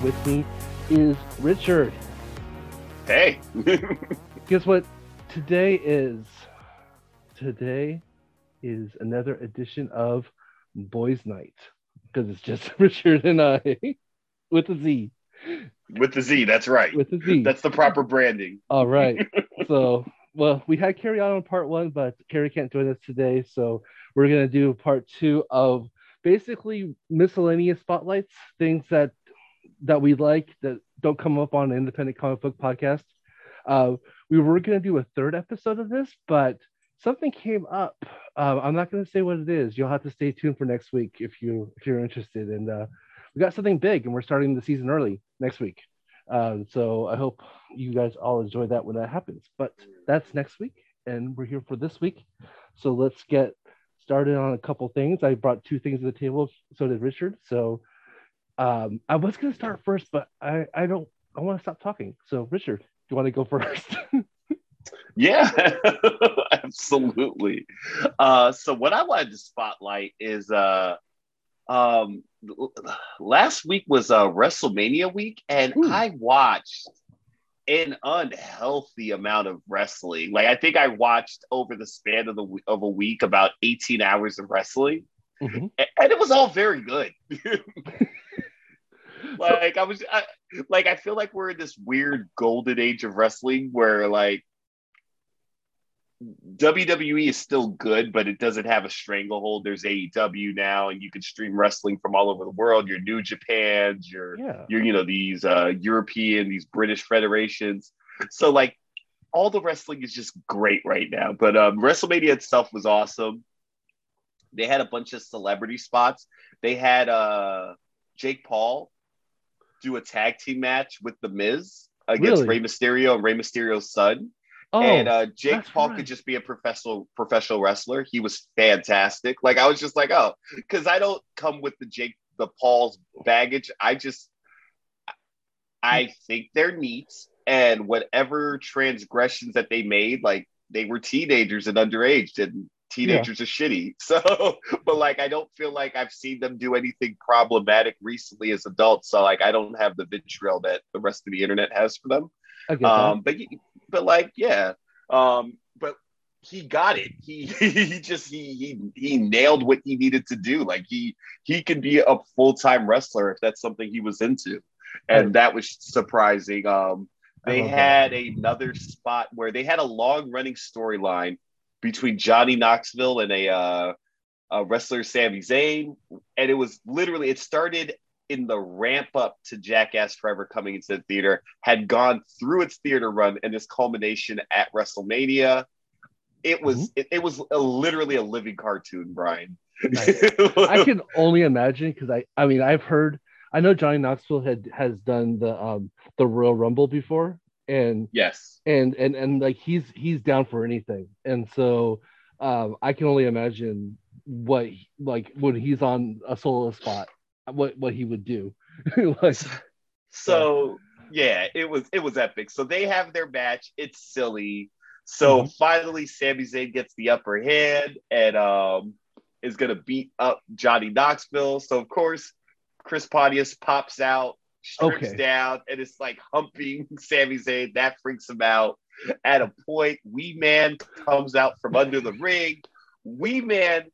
and with me is Richard. Hey. Guess what? Today is today is another edition of Boys Night because it's just Richard and I with a Z. With the Z, that's right. With the Z. That's the proper branding. All right. so, well, we had Carrie on on part one, but Carrie can't join us today. So, we're going to do part two of basically miscellaneous spotlights, things that that we like that don't come up on an independent comic book podcast. Uh, we were going to do a third episode of this, but something came up. Uh, I'm not going to say what it is. You'll have to stay tuned for next week if you if you're interested. And uh, we got something big, and we're starting the season early next week. Um, so I hope you guys all enjoy that when that happens. But that's next week, and we're here for this week. So let's get started on a couple things. I brought two things to the table. So did Richard. So um, I was going to start first, but I I don't. I want to stop talking. So Richard, do you want to go first? Yeah, absolutely. Uh, so what I wanted to spotlight is uh, um, last week was uh, WrestleMania week, and Ooh. I watched an unhealthy amount of wrestling. Like I think I watched over the span of the of a week about 18 hours of wrestling, Mhm. A- and it was all very good. like I was, I, like I feel like we're in this weird golden age of wrestling where like WWE is still good, but it doesn't have a stranglehold. There's AEW now, and you can stream wrestling from all over the world. Your New Japan's, your Yeah. your you know these uh, European, these British federations. So like all the wrestling is just great right now. But um, WrestleMania itself was awesome. They had a bunch of celebrity spots. They had uh, Jake Paul do a tag team match with The Miz against Really? Rey Mysterio and Rey Mysterio's son Oh, and uh, Jake Paul right. could just be a professional professional wrestler. He was fantastic. Like I was just like, oh, because I don't come with the Jake the Paul's baggage. I just I think they're neat, and whatever transgressions that they made, like they were teenagers and underage, and teenagers are shitty. So, but like I don't feel like I've seen them do anything problematic recently as adults. So like I don't have the vitriol that the rest of the internet has for them. Um but but like yeah. Um but he got it. He he just he he he nailed what he needed to do. Like he he could be a full-time wrestler if that's something he was into. And that was surprising. Um they had another spot where they had a long running storyline between Johnny Knoxville and a uh a wrestler Sami Zayn and it was literally it started in the ramp up to Jackass Forever coming into the theater had gone through its theater run and this culmination at WrestleMania. It was Mm-hmm. it, it was a, literally a living cartoon, Brian. Nice. I can only imagine because I I mean I've heard I know Johnny Knoxville had has done the um the Royal Rumble before and yes. and and and like he's he's down for anything and so um I can only imagine what like when he's on a solo spot what what he would do like So yeah, it was it was epic. So they have their match. It's silly. So Mhm. finally, Sami Zayn gets the upper hand and um is gonna beat up Johnny Knoxville. So of course, Chris Pontius pops out, strips Okay. down, and it's like humping Sami Zayn. That freaks him out. At a point, Wee Man comes out from under the ring. Wee Man,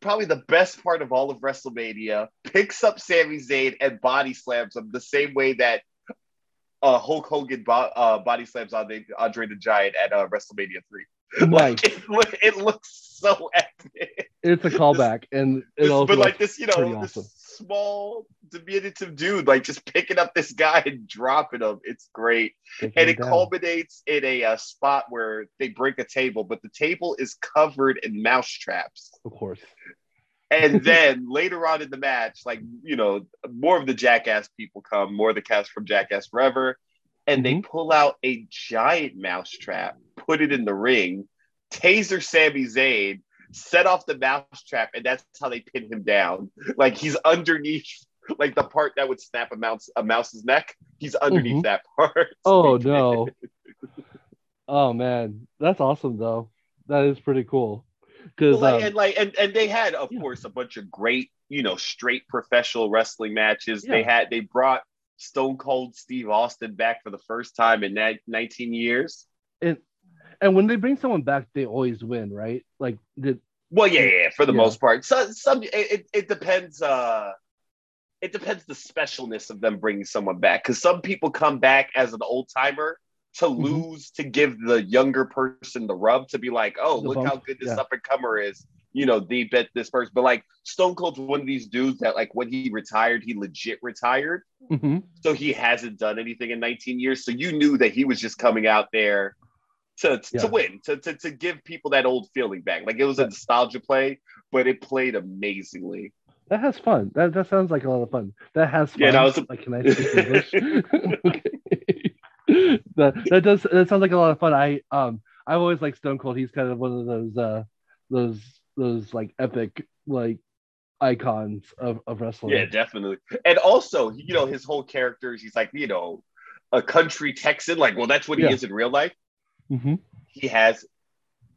probably the best part of all of WrestleMania, picks up Sami Zayn and body slams him the same way that uh, Hulk Hogan bo- uh, body slams Andre, Andre the Giant at uh, WrestleMania 3. nice Like, it, it looks so epic. it's a callback and it This- also but like this, you know, this awesome. Small, diminutive dude, like just picking up this guy and dropping him. It's great and it down. culminates in a, uh spot where they break a table, but the table is covered in mouse traps. of course And then later on in the match, like you know, more of the Jackass people come, more of the cast from Jackass Forever, and they pull out a giant mouse trap, put it in the ring, taser Sami Zayn, set off the mouse trap, and that's how they pin him down. Like he's underneath. Like the part that would snap a mouse a mouse's neck, he's underneath Mhm. that part. Oh no. Oh man, that's awesome though. that is pretty cool. Because Well, like, um, and like and, and they had of Yeah. course a bunch of great you know straight professional wrestling matches they had they brought stone cold steve austin back for the first time in that 19 years and and when they bring someone back, they always win, right? Like the well yeah yeah, for the Yeah. most part so, some it, it, depends uh it depends the specialness of them bringing someone back because some people come back as an old timer to Mhm. lose to give the younger person the rub to be like oh The look bump, how good this yeah. up and comer is you know they bet this person but like stone cold's one of these dudes that like when he retired he legit retired Mhm. so he hasn't done anything in 19 years so you knew that he was just coming out there to, to, Yeah. win to, to, to give people that old feeling back like it was a nostalgia play but it played amazingly that has fun. That that sounds like a lot of fun. That has fun. Yeah, that was a- like can I speak English? that that does that sounds like a lot of fun. I um I've always liked Stone Cold. He's kind of one of those uh those those like epic like icons of, of wrestling. Yeah, definitely. And also, you know, his whole character is he's like, you know, a country Texan. Like, well, that's what he Yeah. is in real life. Mhm. He has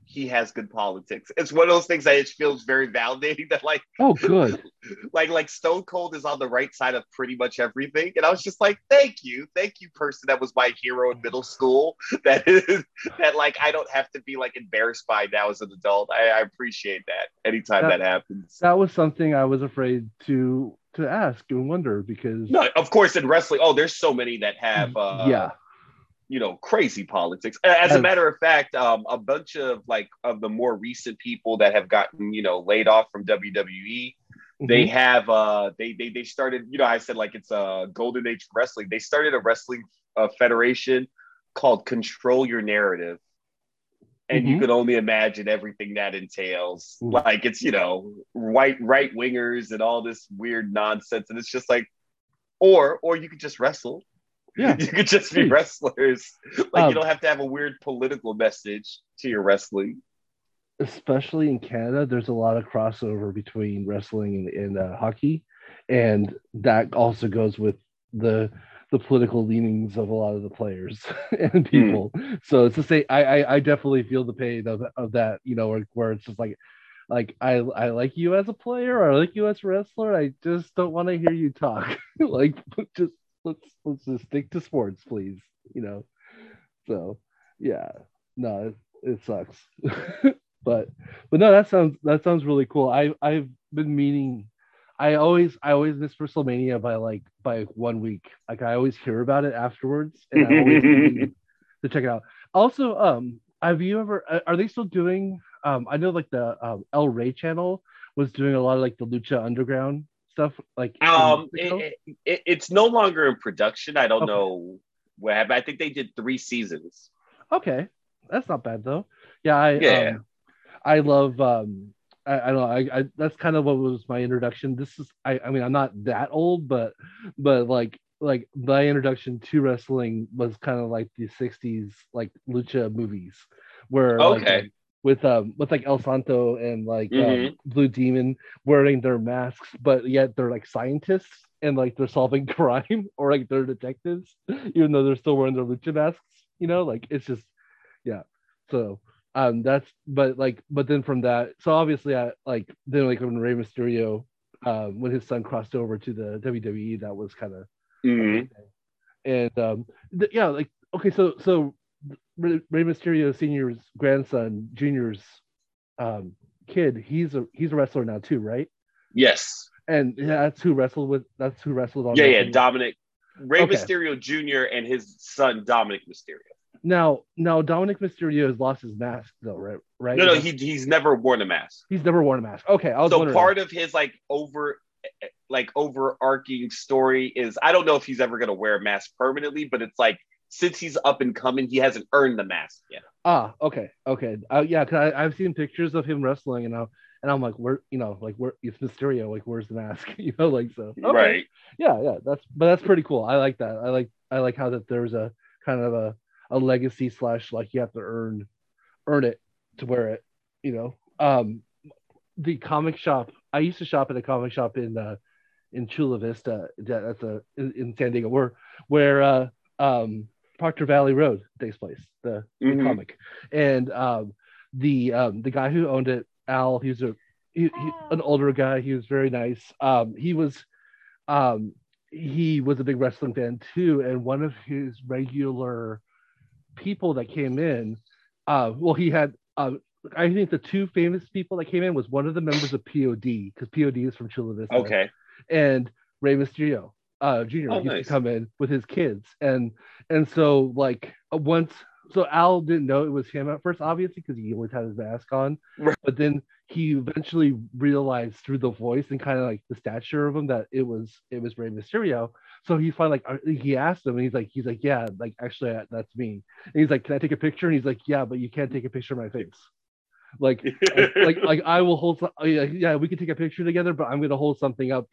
he has good politics. It's one of those things that it feels very validating that like Oh good. like like Stone Cold is on the right side of pretty much everything. And I was just like, thank you. Thank you, person that was my hero in middle school. That is that like I don't have to be like embarrassed by now as an adult. I, I appreciate that anytime That- that happens. That was something I was afraid to to ask and wonder because No, of course in wrestling, oh, there's so many that have uh yeah. You know crazy politics as a matter of fact um, a bunch of like of the more recent people that have gotten you know laid off from wwe they Mhm. have uh they, they they started you know i said like it's a golden age wrestling they started a wrestling uh, federation called control your narrative and you Mhm. could only imagine everything that entails Mhm. like it's you know white right wingers and all this weird nonsense and it's just like or or you could just wrestle Yeah. you could just be Please. wrestlers. Like Um, you don't have to have a weird political message to your wrestling. especially in Canada, there's a lot of crossover between wrestling and, and uh, hockey, and that also goes with the the political leanings of a lot of the players and people. So it's to say, I, I I definitely feel the pain of of that. You know, where, where it's just like. Like I, I like you as a player, or I like you as a wrestler. I just don't want to hear you talk. like, just let's let's just stick to sports, please. You know. So, yeah, no, it, it sucks. but but no, that sounds that sounds really cool. I I've been meaning. I always I always miss WrestleMania by like by one week. Like I always hear about it afterwards, and I always to check it out. Also, um, have you ever? Are they still doing? Um, I know like the um, El Rey channel was doing a lot of like the Lucha Underground stuff. Like Um, it, it, it- it's no longer in production. I don't Okay. know what happened. I think they did three seasons. Okay, that's not bad though. Yeah, I Yeah. um, I love um I, I don't know I, I that's kind of what was my introduction. This is I I mean I'm not that old, but but like like my introduction to wrestling was kind of like the 60s like lucha movies where Okay. um, with um with like El Santo and like um, Mhm. Blue Demon wearing their masks, but yet they're like scientists and like they're solving crime or like they're detectives, even though they're still wearing their lucha masks. You know, like it's just yeah. So um that's but like but then from that, so obviously I like then like when Rey Mysterio um when his son crossed over to the WWE, that was kind of Mhm. and um th- yeah like okay so so Rey Mysterio senior's grandson junior's um kid he's a he's a wrestler now too right Yes. and that's who wrestled with that's who wrestled on Yeah, yeah. Dominic Rey Okay. Mysterio Jr. and his son Dominic Mysterio. now now Dominic Mysterio has lost his mask though right right No, no, he he's never worn a mask. he's never worn a mask okay I was so wondering part of his like over like overarching story is I don't know if he's ever gonna wear a mask permanently, but it's like since he's up and coming, he hasn't earned the mask yet. ah okay okay uh, yeah because I've seen pictures of him wrestling and I and I'm like where you know like where it's Mysterio like where's the mask you know like so okay. Right. yeah yeah that's but that's pretty cool i like that i like i like how that there's a kind of a, a legacy slash like you have to earn earn it to wear it you know um the comic shop i used to shop at a comic shop in uh in chula vista that's a in, in san diego where where uh, um proctor valley road takes place the, the Mhm. comic and um the um, the guy who owned it, Al, he was a he, he, an older guy. He was very nice. Um, he was um, he was a big wrestling fan too, and one of his regular people that came in, uh, well, he had uh, I think the two famous people that came in was one of the members of POD because POD is from Chula Vista. Okay. And Rey Mysterio, uh, Jr. Oh, used nice. to come in with his kids, and and so like uh, once, so Al didn't know it was him at first, obviously because he always had his mask on, Right. but then he eventually realized through the voice and kind of like the stature of him that it was it was Rey Mysterio. So he's finally like uh, he asked him and he's like he's like yeah like actually that's me. And he's like can I take a picture? And he's like yeah but you can't take a picture of my face. Like like, like like I will hold some, yeah we can take a picture together but I'm gonna hold something up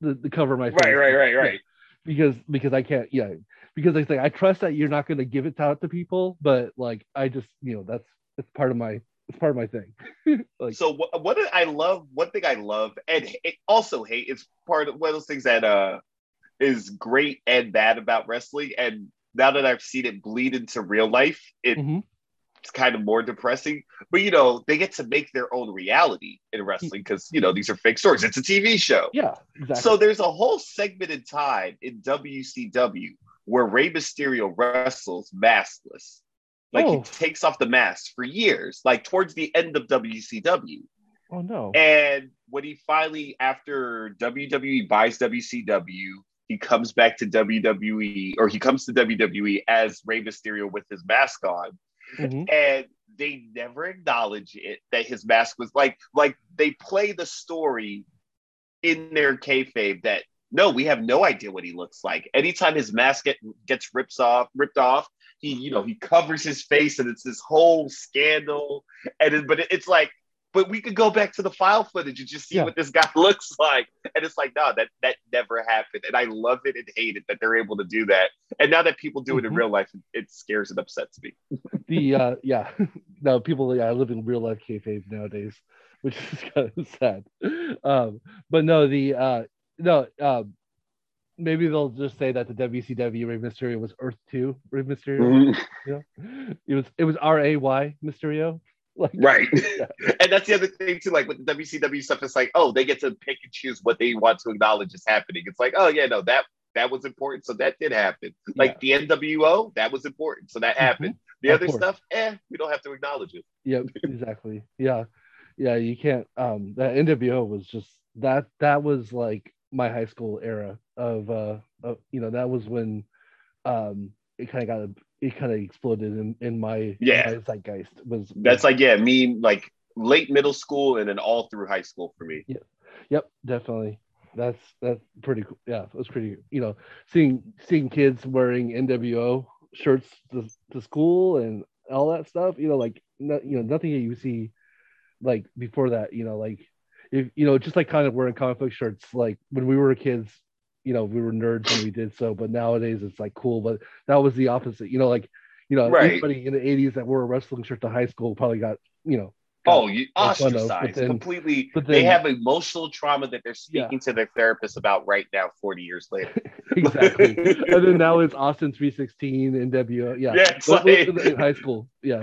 the, the cover of my face. right, right, right, right. Because because I can't yeah because I say I trust that you're not gonna give it out to people but like I just you know that's it's part of my it's part of my thing. like so what, what I love, one thing I love, and it also hate, it's part of one of those things that uh is great and bad about wrestling. And now that I've seen it bleed into real life, it, Mhm. It's kind of more depressing. But you know, they get to make their own reality in wrestling because you know these are fake stories. It's a TV show. yeah exactly. So there's a whole segment in time in WCW where Rey Mysterio wrestles maskless. Like Oh. he takes off the mask for years, like towards the end of WCW. oh no. And when he finally, after WWE buys WCW, he comes back to WWE, or he comes to WWE as Rey Mysterio with his mask on, Mhm. and they never acknowledge it that his mask was like, like they play the story in their kayfabe that no, we have no idea what he looks like. Anytime his mask get, gets ripped off, ripped off, he you know he covers his face, and it's this whole scandal. And it, but it, it's like, but we could go back to the file footage and just see Yeah. what this guy looks like. And it's like, no, that that never happened. And I love it and hate it that they're able to do that. And now that people do it in Mhm. real life, it scares and upsets me. the uh yeah no people yeah I live in real life kayfabe nowadays which is kind of sad um but no the uh no um maybe they'll just say that the WCW Rey Mysterio was Earth 2 Rey Mysterio you know it was it was R-A-Y Mysterio like Right. Yeah. And that's the other thing too, like with the WCW stuff, it's like, oh, they get to pick and choose what they want to acknowledge is happening. It's like, oh yeah, no, that that was important, so that did happen. Like the NWO, that was important, so that happened. The Of other course. stuff, eh, we don't have to acknowledge it. Yep, exactly yeah yeah you can't um that NWO was just that that was like my high school era of uh of, you know that was when um it kind of got it kind of exploded in in my Yeah. my zeitgeist was That's like, yeah, me like late middle school and then all through high school for me. yep definitely that's that's pretty cool yeah it was pretty you know seeing seeing kids wearing NWO shirts to, to school and all that stuff you know like no, you know nothing that you see like before that you know like if you know just like kind of wearing comic book shirts like when we were kids you know we were nerds and we did so but nowadays it's like cool but that was the opposite you know like you know Right. anybody in the 80s that wore a wrestling shirt to high school probably got you know Oh, you Make of, but ostracized then- completely. but they have emotional trauma that they're Yeah. speaking to their therapist about right now, 40 years later. exactly. and then now it's Austin 316 NWO. Yeah. Yeah, But- like- in high school. Yeah.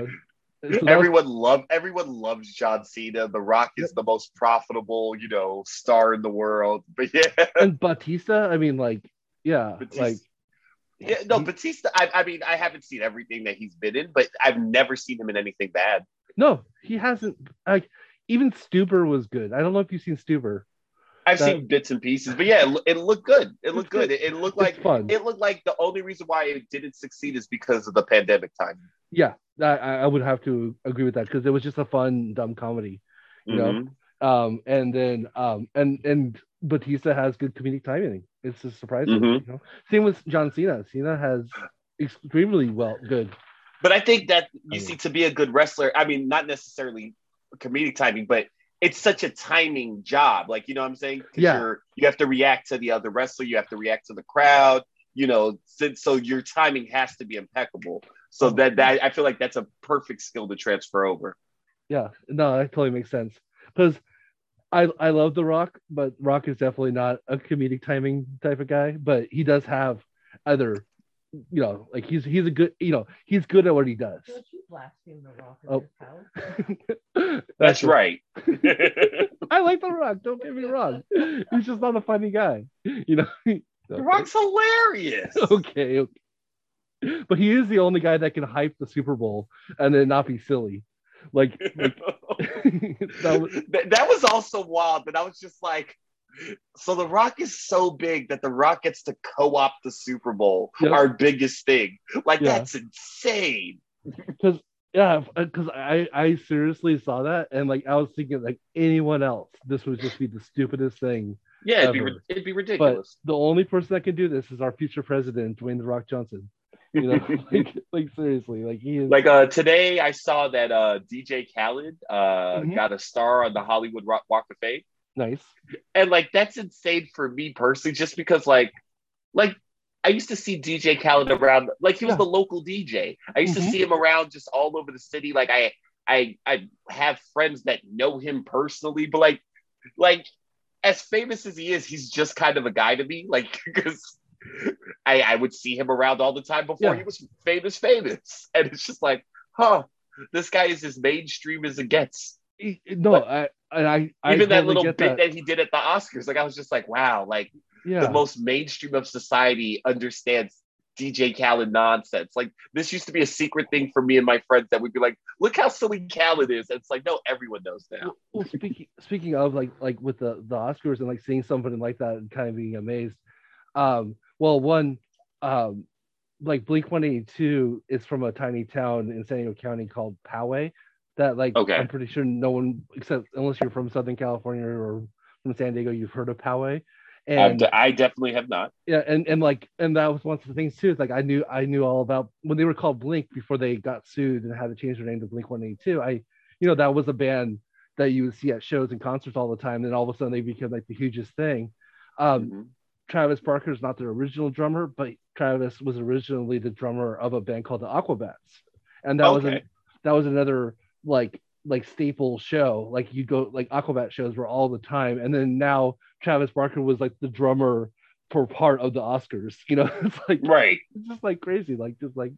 So that was- everyone love everyone loves John Cena. The Rock is the most profitable, you know, star in the world. But yeah, and Batista, I mean, like, yeah, Batista- like, yeah, no, Batista. I, I mean, I haven't seen everything that he's been in, but I've never seen him in anything bad. No, he hasn't. Like, even Stuber was good. I don't know if you've seen Stuber. I've That- seen bits and pieces, but yeah, it, it looked good. It looked good. It, it looked like fun. it looked like the only reason why it didn't succeed is because of the pandemic time. yeah, I, I would have to agree with that because it was just a fun, dumb comedy. You know? Mhm. Um, and then, um, and and Batista has good comedic timing. It's just surprising. Mhm. You know? Same with John Cena. Cena has extremely well good. But I think that you I mean- see to be a good wrestler, I mean, not necessarily comedic timing, but it's such a timing job. Like, you know what I'm saying? Yeah. You're, you have to react to the other wrestler, you have to react to the crowd, you know, so, so your timing has to be impeccable. So Oh. that, that I feel like that's a perfect skill to transfer over. Yeah, no, that totally makes sense. Because I I love The Rock, but Rock is definitely not a comedic timing type of guy. But he does have other you know, like he's he's a good, you know, he's good at what he does. Don't you blaspheme the rock in Oh. this house? That's right. I like The Rock. Don't get me wrong. He's just not a funny guy, you know. the Rock's hilarious. okay, okay. But he is the only guy that can hype the Super Bowl and then not be silly. Like, like that was, Th- that was also wild. But I was just like, so the Rock is so big that the Rock gets to co-opt the Super Bowl, Yep. our biggest thing. Like Yeah. that's insane. because yeah, because I I seriously saw that and like I was thinking like anyone else, this would just be the stupidest thing. Yeah, it'd be, Ever. ri- it'd be But ridiculous. the only person that can do this is our future president, Dwayne the Rock Johnson. You know, like, like seriously, like he is like uh today I saw that uh DJ Khaled uh Mhm. got a star on the Hollywood Rock Walk of Fame. Nice. And like that's insane for me personally, just because like like I used to see DJ Khaled around like he was Yeah. the local DJ. I used Mhm. to see him around just all over the city. Like I I I have friends that know him personally, but like like as famous as he is, he's just kind of a guy to me. Like because I, I would see him around all the time before Yeah. he was famous, famous. And it's just like, huh, this guy is as mainstream as it gets. No, But- I and I I Even that little bit that. that. he did at the Oscars, like I was just like, wow, like yeah. the most mainstream of society understands DJ Khaled nonsense. Like this used to be a secret thing for me and my friends that we'd be like, look how silly Khaled is. And it's like, no, everyone knows now. well, well, speaking speaking of like like with the the Oscars and like seeing something like that and kind of being amazed. Um, well, one, um, like Blink One Eighty Two is from a tiny town in San Diego County called Poway. That like Okay. I'm pretty sure no one except unless you're from Southern California or from San Diego, you've heard of Poway. And de- I definitely have not. yeah, and and like and that was one of the things too. Is like I knew I knew all about when they were called Blink before they got sued and had to change their name to Blink One Eighty Two. I, you know, that was a band that you would see at shows and concerts all the time. And all of a sudden they became like the hugest thing. Um, Mhm. Travis Barker is not their original drummer, but Travis was originally the drummer of a band called the Aquabats, and that was Okay. an, that was another like like staple show. Like you go like Aquabat shows were all the time, and then now Travis Barker was like the drummer for part of the Oscars. You know, it's like Right. it's just like crazy, like just like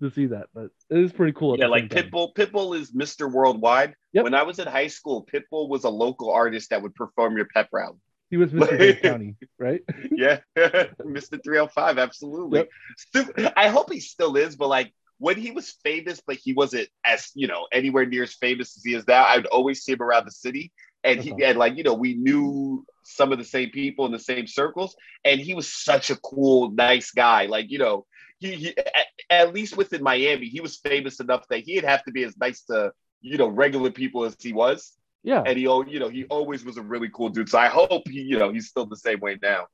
to see that, but it is pretty cool. Yeah, like same time. Pitbull. Pitbull is Mr. Worldwide. Yep. When I was in high school, Pitbull was a local artist that would perform your pep rally. He was Mr. Dade County, right? Yeah, Mr. 305, absolutely. Stu- I hope he still is, but like when he was famous, but he wasn't as you know anywhere near as famous as he is now. I'd always see him around the city, and he and like you know we knew some of the same people in the same circles, and he was such a cool, nice guy. Like you know, he, he at, at least within Miami, he was famous enough that he'd have to be as nice to you know regular people as he was, Yeah, and he you know he always was a really cool dude. So I hope he you know he's still the same way now.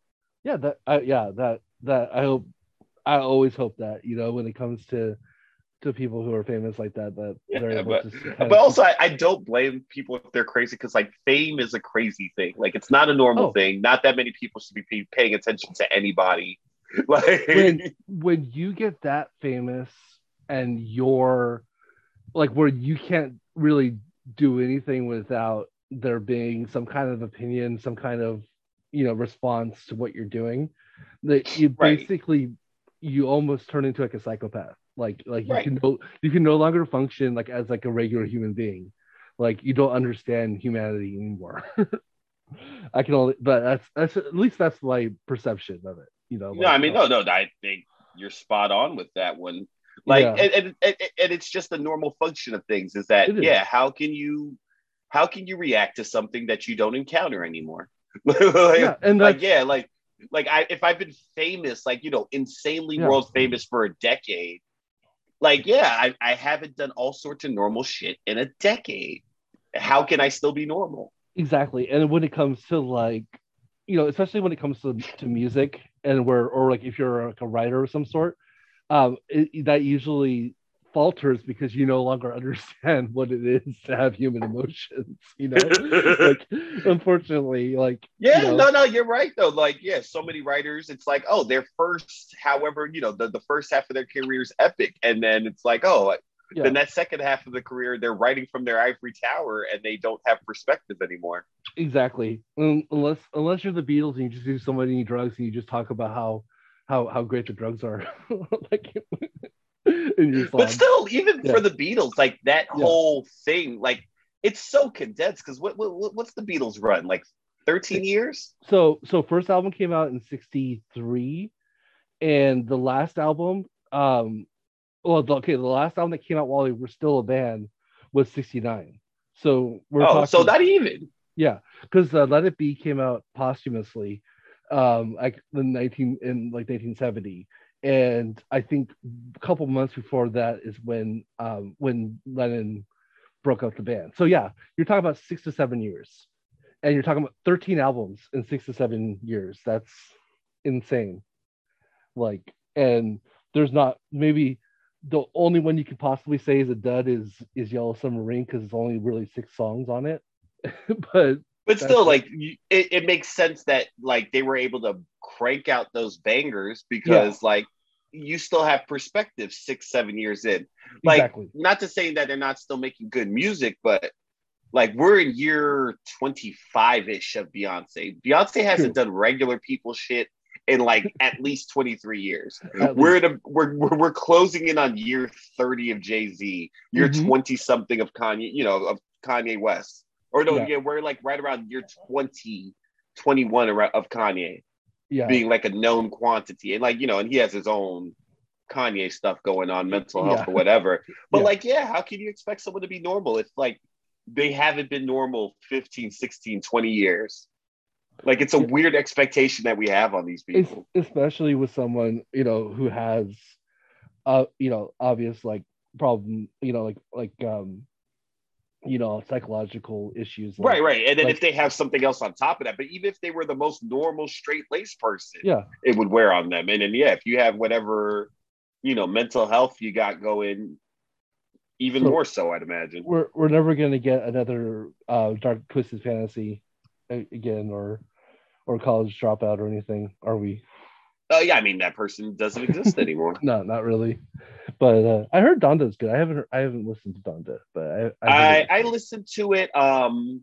yeah, that, I, yeah, that, that. I hope, I always hope that you know when it comes to to people who are famous like that, that they're Yeah, able but- to. but of- also I, I don't blame people if they're crazy because like fame is a crazy thing like it's not a normal Oh. thing not that many people should be pay- paying attention to anybody like when when you get that famous and you're like where you can't really do anything without there being some kind of opinion some kind of you know response to what you're doing that you Right. basically you almost turn into like a psychopath like like you Right. can no you can no longer function like as like a regular human being like you don't understand humanity anymore i can only but that's that's at least that's my perception of it you know no i mean uh, no no i think you're spot on with that one like Yeah. and, and, and, and it's just a normal function of things is that yeah how can you how can you react to something that you don't encounter anymore like, yeah and like yeah like like i if i've been famous like you know insanely Yeah. world famous for a decade like yeah I, I haven't done all sorts of normal shit in a decade. How can i still be normal? Exactly. And when it comes to like you know especially when it comes to, to music and where or like if you're like a writer of some sort um it, that usually falters because you no longer understand what it is to have human emotions you know? Like unfortunately like yeah you know, no no you're right though. Like yeah so many writers it's like oh their first however you know the, the first half of their career is epic. And then it's like oh yeah, then that second half of the career they're writing from their ivory tower and they don't have perspective anymore. Exactly. Unless unless you're the beatles and you just do so many drugs and you just talk about how how how great the drugs are, like in your song. But still, even Yeah. for the Beatles, like that Yeah. whole thing, like it's so condensed. Because what, what what's the Beatles run? Like thirteen years? so so first album came out in 63 and the last album um well the, okay the last album that came out while they were still a band was 69 so we're oh, talking so not even. yeah because uh, let it be came out posthumously um like the 19 in like 1970 and i think a couple months before that is when um when lennon broke up the band. So yeah you're talking about six to seven years. And you're talking about 13 albums in six to seven years. That's insane. Like and there's not maybe the only one you could possibly say is a dud is is yellow submarine because it's only really six songs on it. But But still, like you, it, it makes sense that like they were able to crank out those bangers because like you still have perspective six, seven years in. Like exactly not to say that they're not still making good music, but like we're in year 25-ish of Beyonce. Beyonce hasn't done regular people shit in like at least 23 years. At We're, in a, we're, we're we're closing in on year 30 of Jay-Z, year Mhm. 20 something of Kanye, you know, of Kanye West. Or no, Yeah. yeah, we're like right around year 20, 21 of Kanye yeah being like a known quantity. And like, you know, and he has his own Kanye stuff going on, mental health Yeah. or whatever. But Yeah. like, yeah, how can you expect someone to be normal if like they haven't been normal 15, 16, 20 years? Like it's a weird expectation that we have on these it's, people. especially with someone you know who has uh you know obvious like problem you know like like um you know psychological issues like, right, right. And then like- if they have something else on top of that, but even if they were the most normal straight laced person, yeah it would wear on them. And then yeah, if you have whatever, you know, mental health you got going, even So- more so, I'd imagine. we're we're never gonna get another uh dark twisted fantasy again or or college dropout or anything are we Oh yeah, I mean that person doesn't exist anymore. no not really but uh i heard donda's good i haven't heard, i haven't listened to donda but i I, I, I listened to it. Um,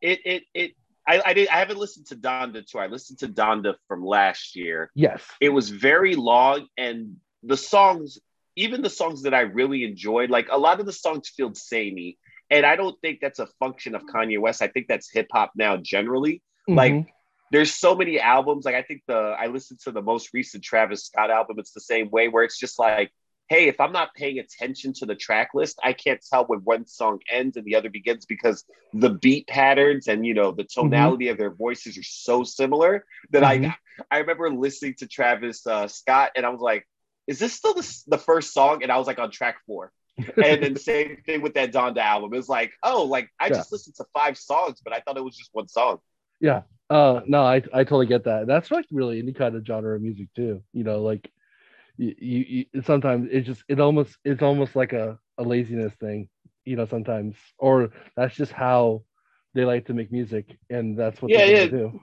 it it it. I, I did. I haven't listened to Donda too. I listened to Donda from last year. yes It was very long, and the songs, even the songs that I really enjoyed, like a lot of the songs feel samey. And I don't think that's a function of Kanye West. I think that's hip hop now generally. Like Mhm. there's so many albums. Like I think the I listened to the most recent Travis Scott album. It's the same way where it's just like, hey, if I'm not paying attention to the track list, I can't tell when one song ends and the other begins because the beat patterns and you know the tonality of their voices are so similar that Mhm. I I remember listening to Travis uh, Scott and I was like, is this still the, the first song? And I was like on track four. and then same thing with that Donda album. It was like, oh, like I Yeah. just listened to five songs, but I thought it was just one song. Yeah. Uh no, I I totally get that. That's like really any kind of genre of music too. You know, like you, you, you sometimes it just it almost it's almost like a, a laziness thing, you know, sometimes. Or that's just how they like to make music and that's what Yeah, they yeah. do.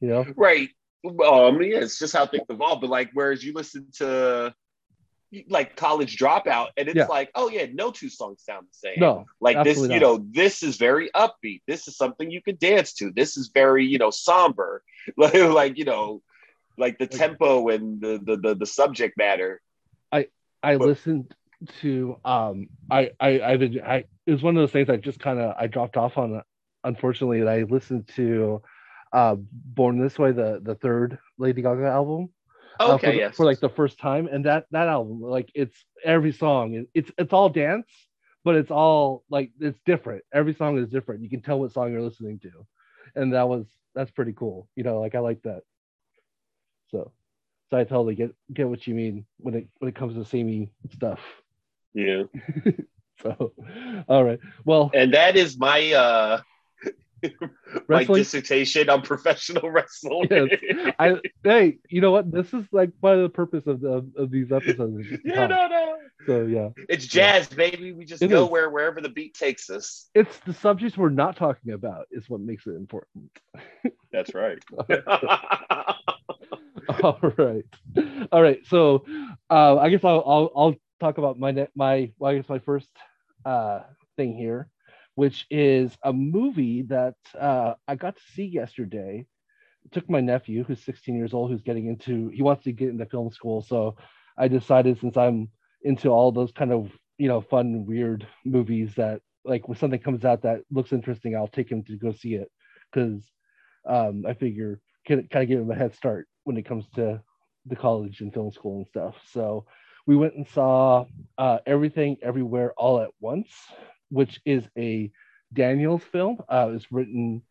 You know? Right. Well, I mean, yeah, it's just how things evolve. But like, whereas you listen to like college dropout, and it's Yeah. like, oh yeah, no two songs sound the same. No. like this, absolutely you know, this is very upbeat. This is something you could dance to. This is very, you know, somber. Like, like you know, like the tempo and the the the, the subject matter. I but- listened to um I I I've been I it was one of those things I just kind of I dropped off on unfortunately and I listened to uh Born This Way the the third Lady Gaga album uh, for, Okay, the- yes. for like the first time. And that that album like it's every song it's it's all dance but it's all like it's different. Every song is different. You can tell what song you're listening to. And that was that's pretty cool. You know like I like that so so I totally get get what you mean when it when it comes to samey stuff yeah, so all right well and that is my uh my dissertation on professional wrestling. Yes. I hey you know what this is like part of the purpose of the of these episodes is just to yeah, no, no. so yeah It's jazz, baby. We just It go is. where wherever the beat takes us. it's the subjects we're not talking about is what makes it important That's right. all right. All right. So uh i guess i'll i'll, I'll talk about my my well, i guess my first uh thing here which is a movie that uh i got to see yesterday. Took my nephew who's 16 years old who's getting into he wants to get into film school. So i decided since i'm into all those kind of you know fun weird movies that like when something comes out that looks interesting i'll take him to go see it. Because um, i figure can kind of give him a head start when it comes to the college and film school and stuff. So we went and saw uh, everything everywhere all at once which is a daniels film. Uh, it's written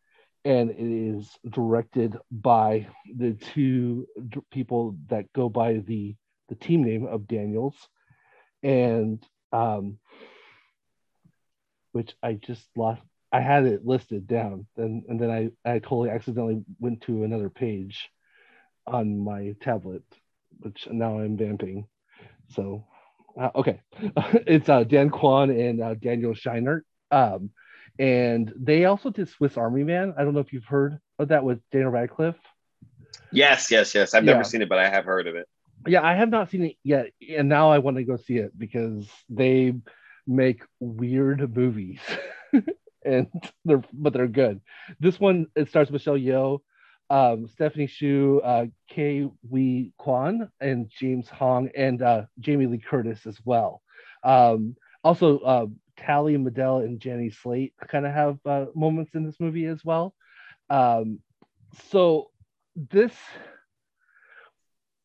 and it is directed by the two d- people that go by the the team name of Daniels, and um, which I just lost. I had it listed down, and and then I I totally accidentally went to another page on my tablet, which now I'm vamping. So, uh, okay, it's uh, Dan Kwan and uh, Daniel Scheinert. Um, and they also did Swiss Army Man. I don't know if you've heard of that with Daniel Radcliffe. Yes, yes, yes. I've Yeah. never seen it, but I have heard of it. Yeah, I have not seen it yet, and now I want to go see it because they make weird movies, and they're but they're good. This one it stars Michelle Yeoh, um, Stephanie Hsu, uh, Ke Huy Quan, and James Hong, and uh, Jamie Lee Curtis as well. Um, also, uh, Tallie Medel and Jenny Slate kind of have uh, moments in this movie as well. Um, so this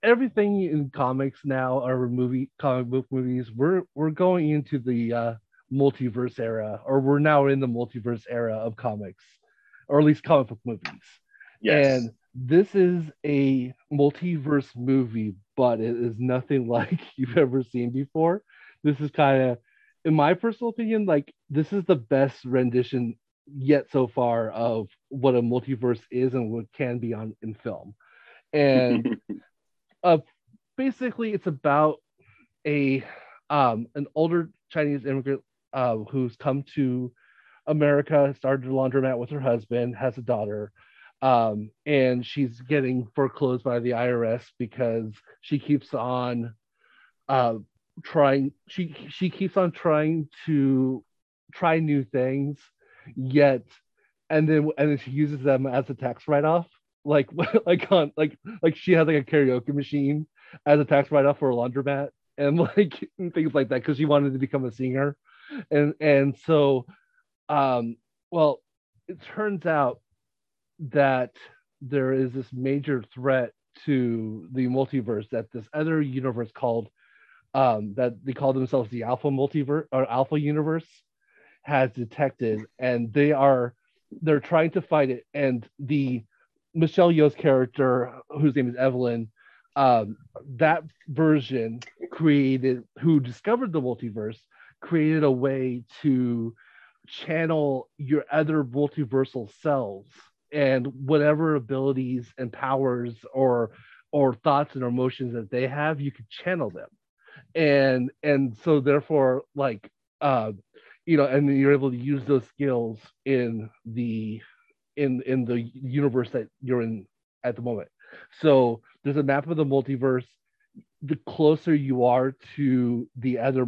everything in comics now or movie comic book movies we're we're going into the uh multiverse era or we're now in the multiverse era of comics or at least comic book movies Yes. and this is a multiverse movie but it is nothing like you've ever seen before this is kind of in my personal opinion like this is the best rendition yet so far of what a multiverse is and what can be on in film and uh, basically it's about a um, an older Chinese immigrant uh, who's come to America, started a laundromat with her husband, has a daughter, um, and she's getting foreclosed by the IRS because she keeps on uh, trying. She she keeps on trying to try new things, yet, and then and then she uses them as a tax write off like like on like like she has like a karaoke machine as a tax write-off for a laundromat and like and things like that because she wanted to become a singer and and so um well it turns out that there is this major threat to the multiverse that this other universe called um that they call themselves the alpha multiverse or alpha universe has detected. And they are they're trying to fight it. And the Michelle Yeoh's character, whose name is Evelyn, um, that version created, who discovered the multiverse, created a way to channel your other multiversal selves and whatever abilities and powers or or thoughts and emotions that they have, you could channel them, and and so therefore, like, uh, you know, and you're able to use those skills in the in in the universe that you're in at the moment. So there's a map of the multiverse. The closer you are to the other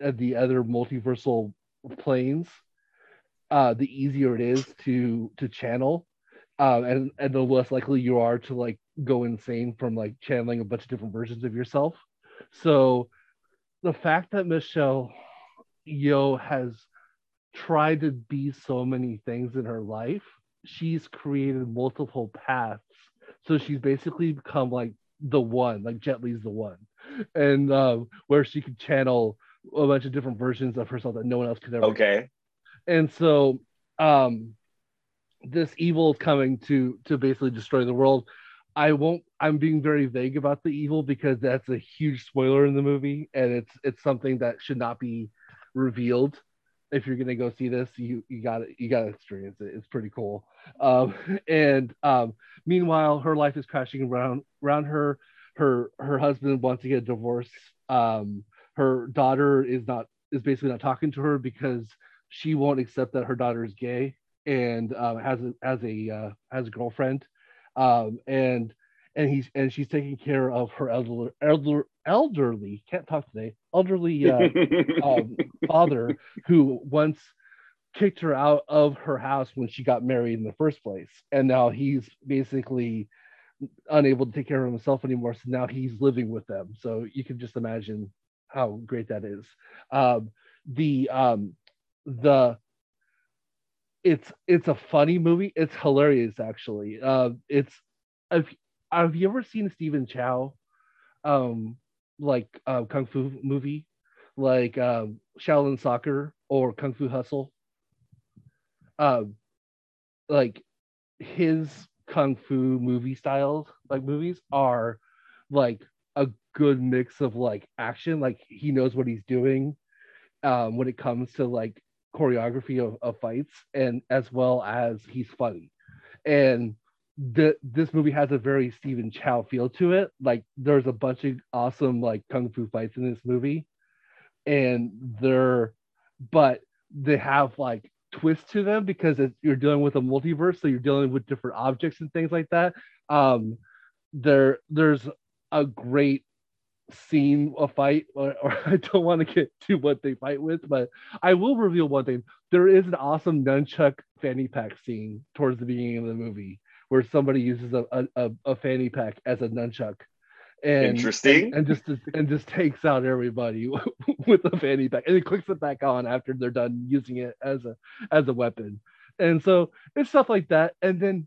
the other multiversal planes, uh, the easier it is to to channel, um, and and the less likely you are to like go insane from like channeling a bunch of different versions of yourself. So the fact that Michelle Yeoh has tried to be so many things in her life she's created multiple paths. So she's basically become like the one, like Jet Li's the one, and um, where she could channel a bunch of different versions of herself that no one else could ever. okay. And so, um, this evil is coming to to basically destroy the world. I won't. I'm being very vague about the evil because that's a huge spoiler in the movie, and it's it's something that should not be revealed. If you're gonna go see this, you you got to you got to experience it. It's pretty cool. Um, and um, meanwhile, her life is crashing around around her. Her her husband wants to get a divorce. Um, her daughter is not is basically not talking to her because she won't accept that her daughter is gay and uh, has a has a uh, has a girlfriend. Um, and and he's and she's taking care of her elder, elder elderly can't talk today elderly uh, um, father who once kicked her out of her house when she got married in the first place, and now he's basically unable to take care of himself anymore. So now he's living with them. So you can just imagine how great that is. Um, the um, the it's it's a funny movie. It's hilarious actually. Uh, it's have, have you ever seen Stephen Chow um like uh, kung fu movie like um, Shaolin Soccer or Kung Fu Hustle? Um, like his kung fu movie styles, like movies, are like a good mix of like action. Like he knows what he's doing um, when it comes to like choreography of, of fights, and as well as he's funny. And the this movie has a very Stephen Chow feel to it. Like there's a bunch of awesome like kung fu fights in this movie, and they're but they have like twists to them because you're dealing with a multiverse, so you're dealing with different objects and things like that. Um, there, there's a great scene a fight, or, or I don't want to get to what they fight with, but I will reveal one thing. There is an awesome nunchuck fanny pack scene towards the beginning of the movie where somebody uses a, a, a fanny pack as a nunchuck and Interesting. and, and just and just takes out everybody with a fanny pack and it clicks it back on after they're done using it as a as a weapon and so it's stuff like that and then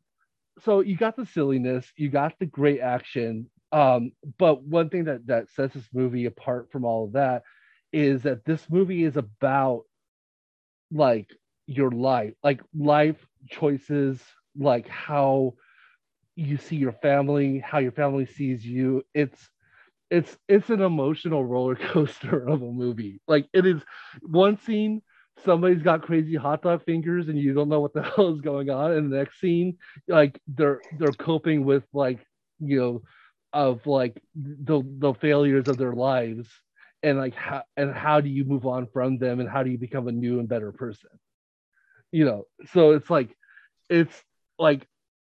so you got the silliness you got the great action um but one thing that that sets this movie apart from all of that is that this movie is about like your life like life choices like how you see your family, how your family sees you. It's it's it's an emotional roller coaster of a movie. Like it is one scene, somebody's got crazy hot dog fingers and you don't know what the hell is going on. And the next scene, like they're they're coping with like, you know, of like the the failures of their lives and like how and how do you move on from them and how do you become a new and better person? You know, so it's like it's like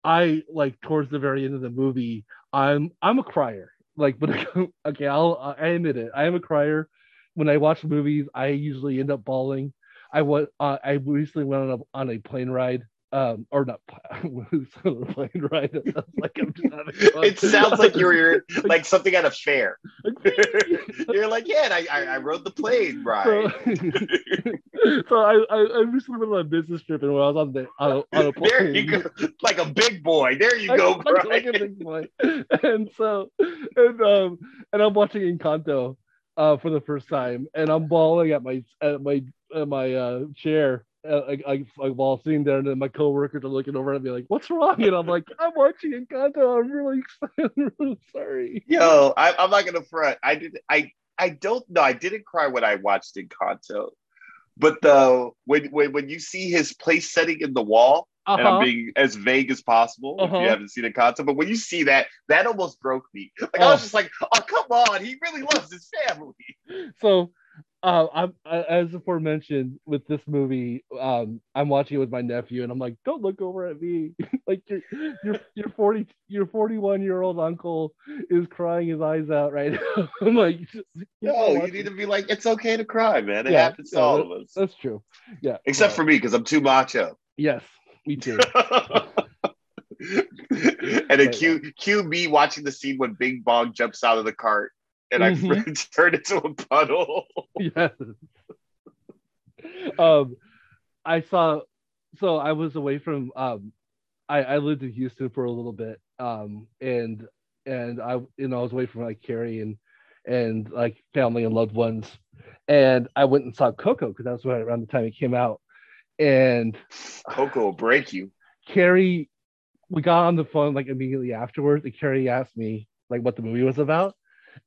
I like towards the very end of the movie, I'm I'm a crier. Like, but okay, I'll I admit it. I am a crier. When I watch movies, I usually end up bawling. I went. Uh, I recently went on a on a plane ride um, or not plane ride. It sounds like I'm just It sounds like you were like something at a fair. You're like, yeah, I, I, I rode the plane ride. So, so I, I, I recently went on a business trip and when I was on the on a, on a plane, there you go, like a big boy. There you go, like, like, a big boy. And so, and um, and I'm watching Encanto uh for the first time, and I'm bawling at my at my at my uh chair I, I, I while sitting there, and then my coworkers are looking over at me like, "What's wrong?" And I'm like, "I'm watching Encanto. I'm really excited. I'm really sorry." Yo, I, am not gonna front. I did. I I don't know. I didn't cry when I watched Encanto, but the when when when you see his place setting in the wall, uh-huh. and I'm uh-huh. being as vague as possible uh-huh. if you uh-huh. haven't seen Encanto, but when you see that, that almost broke me. Like oh. I was oh. just like, "Oh, come on! He really loves his family." So uh, I'm as aforementioned with this movie. Um, I'm watching it with my nephew, and I'm like, "Don't look over at me! like your your your forty your 41 year old uncle is crying his eyes out right now." I'm like, "No, you need to be like, it's okay to cry, man. It yeah, happens to all of us. That's true. Yeah, except for me because I'm too macho. Yes, me too. and cue me watching the scene when Bing Bong jumps out of the cart and mm-hmm. I turned into a puddle. yes. um, I saw. So I was away from. Um, I I lived in Houston for a little bit. Um, and and I you know I was away from like Carrie and and like family and loved ones, and I went and saw Coco because that was right around the time it came out. And Coco will break you. Carrie, we got on the phone like immediately afterwards, and Carrie asked me like what the movie was about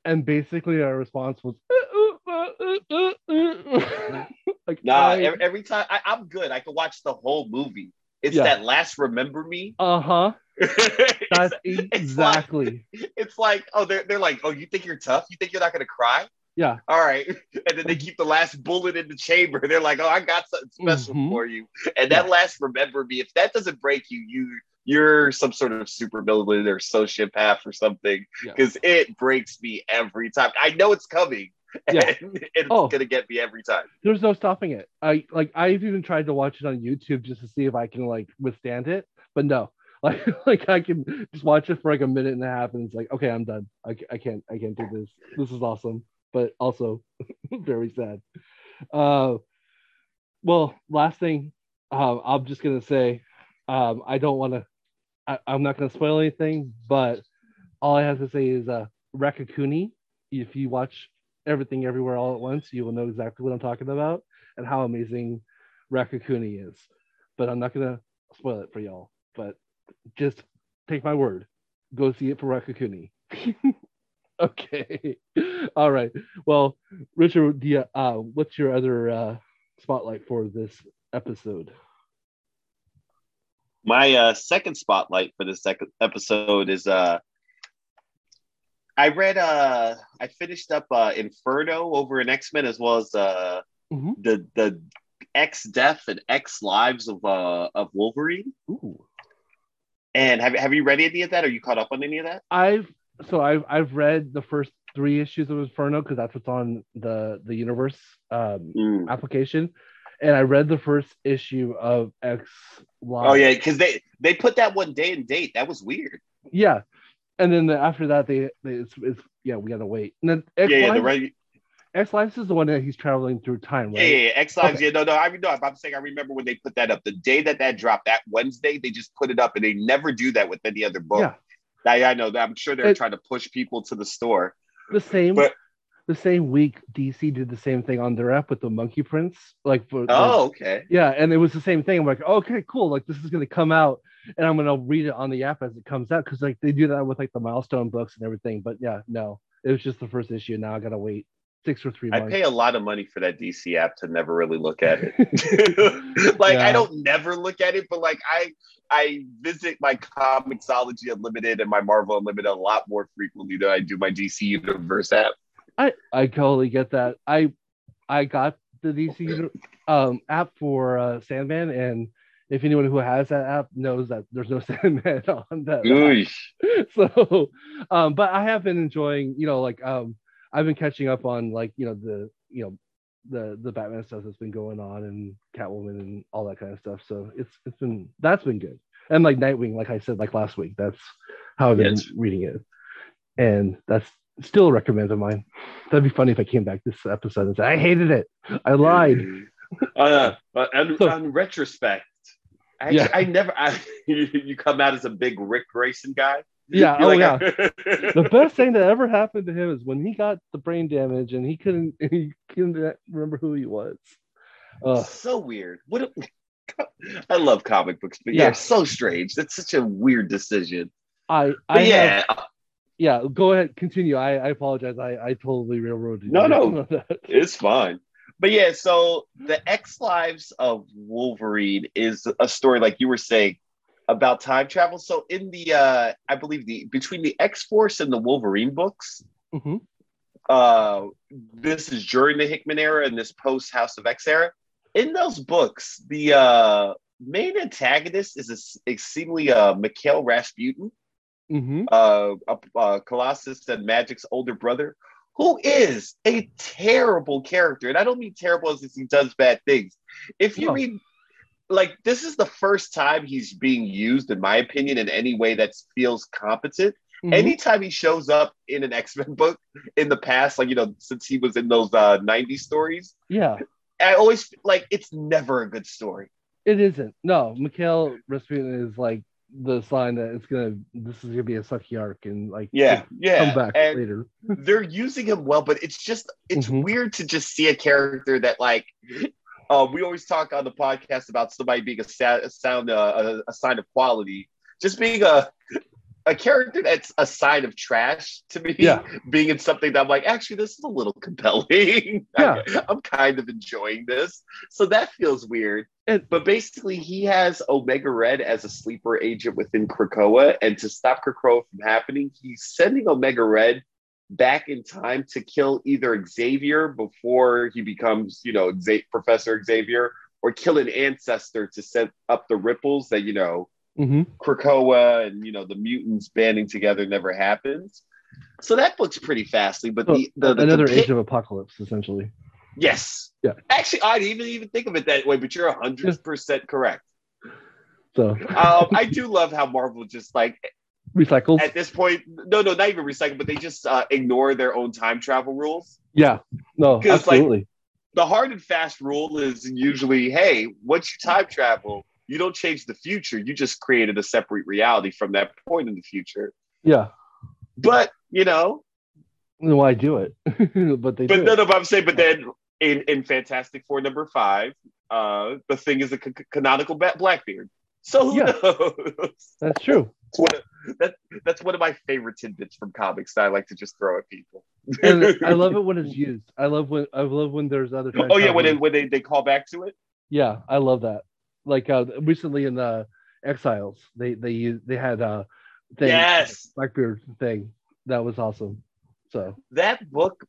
and basically our response was like nah I, every time I, am good. I can watch the whole movie. It's yeah. that last remember me. Uh-huh. That's exactly it's like, it's like, oh they're, they're like oh you think you're tough? You think you're not gonna cry? Yeah. All right. And then they keep the last bullet in the chamber. They're like oh i got something special mm-hmm. for you. And that yeah. last remember me if that doesn't break you you you're some sort of super villain or sociopath or something because yeah. it breaks me every time. I know it's coming, Yeah. and it's Oh. gonna get me every time. there's no stopping it. I like I've even tried to watch it on YouTube just to see if I can like withstand it, but no. Like like I can just watch it for like a minute and a half and it's like okay I'm done. I, I can't I can't do this. This is awesome, but also very sad. Uh, well, last thing um, I'm just gonna say um, I don't want to. I'm not gonna spoil anything, but all I have to say is uh, Raccacoonie. If you watch everything everywhere all at once, you will know exactly what I'm talking about and how amazing Raccacoonie is. But I'm not gonna spoil it for y'all. But just take my word. Go see it for Raccacoonie. okay. All right. Well, Richard, you, uh, what's your other uh, spotlight for this episode? My uh, second spotlight for the second episode is uh, I read uh, I finished up uh, Inferno over in X Men as well as uh, Mhm. the the X Death and X Lives of uh, of Wolverine. Ooh. And have have you read any of that? Are you caught up on any of that? I've so I've I've read the first three issues of Inferno because that's what's on the the universe um, Mm. application, and I read the first issue of X. Oh yeah, because they they put that one day and date. That was weird. yeah, and then the, after that they, they it's, it's yeah we gotta wait. And then X yeah, yeah, the right. X Lives is the one that he's traveling through time, Yeah, right? yeah, yeah. X Lives. Okay. Yeah, no, no. I know. I'm saying I remember when they put that up. The day that that dropped, that Wednesday, they just put it up, and they never do that with any other book. Yeah. I, I know that. I'm sure they're It- trying to push people to the store. The same. But- the same week, DC did the same thing on their app with the Monkey Prince, like for Oh, okay. Yeah, and it was the same thing. I'm like, okay, cool. Like this is gonna come out, and I'm gonna read it on the app as it comes out because like they do that with like the milestone books and everything. But yeah, no, it was just the first issue. Now I gotta wait six or three I pay a lot of money for that DC app to never really look at it. like Yeah. I don't never look at it, but like I I visit my Comixology Unlimited and my Marvel Unlimited a lot more frequently than I do my DC Universe app. I I totally get that. I I got the DC um app for uh, Sandman, and if anyone who has that app knows that there's no Sandman on that. So um but i have been enjoying you know like um i've been catching up on like you know the you know the the batman stuff that's been going on and catwoman and all that kind of stuff so it's it's been that's been good and like nightwing like i said like last week that's how i've been Yes. reading it and that's still a recommend of mine that'd be funny if i came back this episode and said i hated it i lied Uh, and, So- on retrospect, I, Yeah. I never. I, you, come out as a big Ric Grayson guy. yeah You're oh like, yeah the best thing that ever happened to him is when he got the brain damage and he couldn't he couldn't remember who he was. Uh, so weird. What? A, I love comic books, but Yeah. yeah, so strange. That's such a weird decision. I I yeah, have, yeah. Go ahead, continue. I, I apologize. I, I totally railroaded. you No, no. It's fine. But yeah, so the X Lives of Wolverine is a story, like you were saying, about time travel. So in the uh I believe the between the X Force and the Wolverine books, Mhm. uh this is during the Hickman era and this post House of X era. In those books, the uh main antagonist is a, exceedingly uh Mikhail Rasputin Mhm. uh, uh, uh, Colossus and Magik's older brother, who is a terrible character. And I don't mean terrible as he does bad things. If you No. read, like, this is the first time he's being used, in my opinion, in any way that feels competent. Mhm. Anytime he shows up in an X Men book in the past, like, you know, since he was in those uh, 90s stories, yeah, I always like it's never a good story. it isn't. No, Mikhail Rasputin is like the sign that it's gonna. This is gonna be a sucky arc and like Yeah, yeah. come back and later. they're using him well, but it's just it's Mhm. weird to just see a character that like uh, we always talk on the podcast about somebody being a, sa- sound uh, a, a sign of quality, just being a a character that's a sign of trash to me. Yeah. being in something that I'm like, actually, this is a little compelling. Yeah. I, am kind of enjoying this, so that feels weird. It- but basically, he has Omega Red as a sleeper agent within Krakoa, and to stop Krakoa from happening, he's sending Omega Red back in time to kill either Xavier before he becomes, you know, Professor Xavier, or kill an ancestor to set up the ripples that you know Mhm. Krakoa and you know the mutants banding together never happens. So that book's pretty fastly, but the, the, the another the Age of Apocalypse, essentially. yes, Yeah. Actually, I didn't even even think of it that way, but you're hundred percent correct. So Um, I do love how Marvel just like recycled. at this point, no, no, not even recycle, but they just uh, ignore their own time travel rules. yeah. No, 'Cause, like, absolutely. The hard and fast rule is usually, hey, once you time travel, you don't change the future. You just created a separate reality from that point in the future. yeah. But you know, Why do it? but they but do. no, no, but I'm saying, but then in in Fantastic Four number five, uh, the thing is a c- canonical Blackbeard. So who Yeah. knows? That's true. That's one, of, that, that's one of my favorite tidbits from comics that I like to just throw at people. And I love it when it's used. I love when I love when there's other. oh yeah, when, when they, they call back to it. Yeah, I love that. Like uh, recently in the Exiles, they they they had uh thing, Yes, Blackbeard thing that was awesome. So that book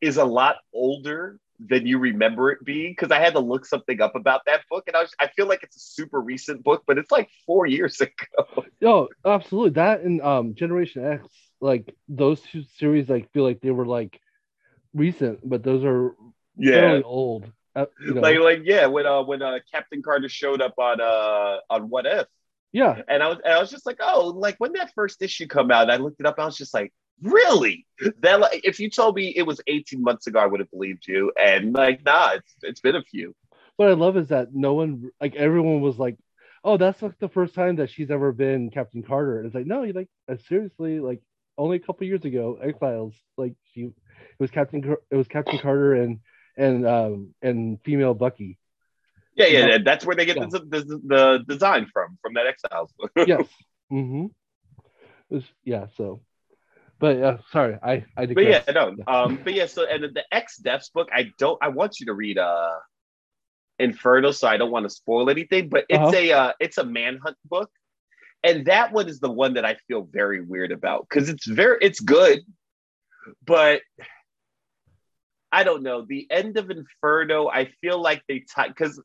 is a lot older than you remember it being because I had to look something up about that book, and I was, I feel like it's a super recent book, but it's like four years ago. oh, absolutely that and um Generation X, like those two series, like feel like they were like recent, but those are fairly old. Uh, you know, like like yeah, when uh when uh Captain Carter showed up on uh on What If, yeah, and I was and I was just like, oh, like when that first issue come out, and I looked it up, I was just like, really? That like, if you told me it was 18 months ago, I would have believed you, and like, nah, it's it's been a few. what I love is that no one, like everyone, was like, "Oh, that's like the first time that she's ever been Captain Carter." And it's like, no, you like uh, seriously, like only a couple years ago, Exiles, like she, it was Captain, it was Captain Carter and and um and female Bucky. Yeah, yeah, Yeah. that's where they get Yeah. the, the the design from from that Exiles book. Yes. mm-hmm. Was, yeah. So, but yeah, sorry, I I but yeah, digress. no, um, but yeah, so and the X Deaths book, I don't, I want you to read uh Inferno, so I don't want to spoil anything, but it's Uh-huh. a uh, it's a manhunt book, and that one is the one that I feel very weird about because it's very it's good, but I don't know the end of Inferno. I feel like they because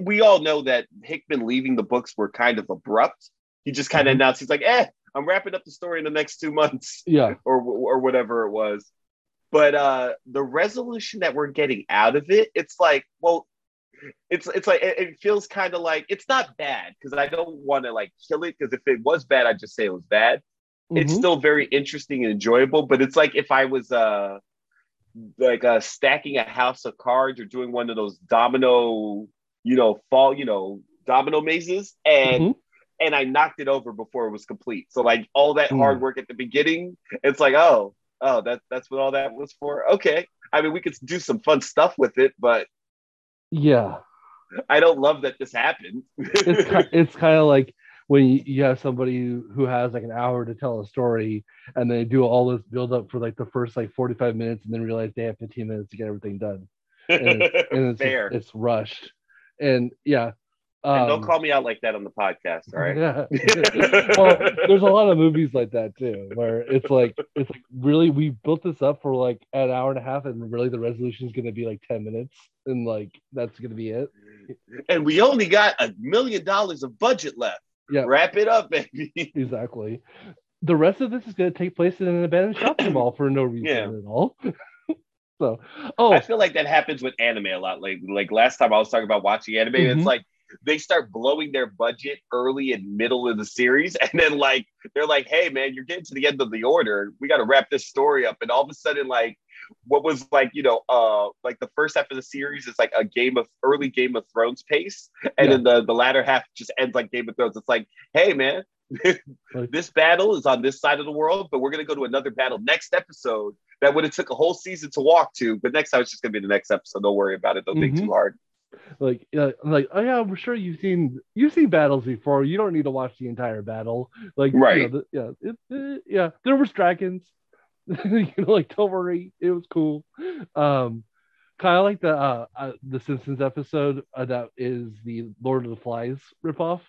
we all know that Hickman leaving the books were kind of abrupt. He just kind of Mhm. announced he's like, "Eh, I'm wrapping up the story in the next two months." Yeah. or or whatever it was. But uh the resolution that we're getting out of it, it's like, well, it's it's like it, it feels kind of like it's not bad because I don't want to like kill it because if it was bad, I'd just say it was bad. It's Mhm. still very interesting and enjoyable, but it's like if I was uh like uh stacking a house of cards or doing one of those domino, you know, fall, you know, domino mazes and Mhm. and I knocked it over before it was complete. So like all that Mm. hard work at the beginning, it's like, oh, oh, that that's what all that was for. Okay. I mean, we could do some fun stuff with it, but yeah. I don't love that this happened. It's it's kind of like when you, you have somebody who, has like an hour to tell a story and they do all this build up for like the first like 45 minutes and then realize they have 15 minutes to get everything done and it's, and it's, Fair. it's rushed and yeah and don't um, call me out like that on the podcast, all right? yeah well there's a lot of movies like that too where it's like it's like really we built this up for like an hour and a half and really the resolution is going to be like 10 minutes and like that's going to be it and we only got a million dollars of budget left. Yeah. Wrap it up, baby. exactly the rest of this is going to take place in an abandoned shopping mall for no reason Yeah. at all so oh I feel like that happens with anime a lot. Like like last time I was talking about watching anime, Mhm. it's like they start blowing their budget early and middle of the series, and then like they're like, "Hey man, you're getting to the end of the order. We got to wrap this story up." And all of a sudden, like what was like you know uh like the first half of the series is like a game of early Game of Thrones pace, and Yeah. then the the latter half just ends like Game of Thrones. It's like, hey man. this battle is on this side of the world, but we're gonna go to another battle next episode that would have took a whole season to walk to, but next time it's just gonna be the next episode. Don't worry about it. Don't think Mhm. too hard. like yeah, I'm like oh yeah we're sure you've seen you've seen battles before you don't need to watch the entire battle like you know, Right. the- yeah it, it- yeah there was dragons you know like don't worry it was cool um kind of like the uh, uh the simpsons episode uh, that is the lord of the flies ripoff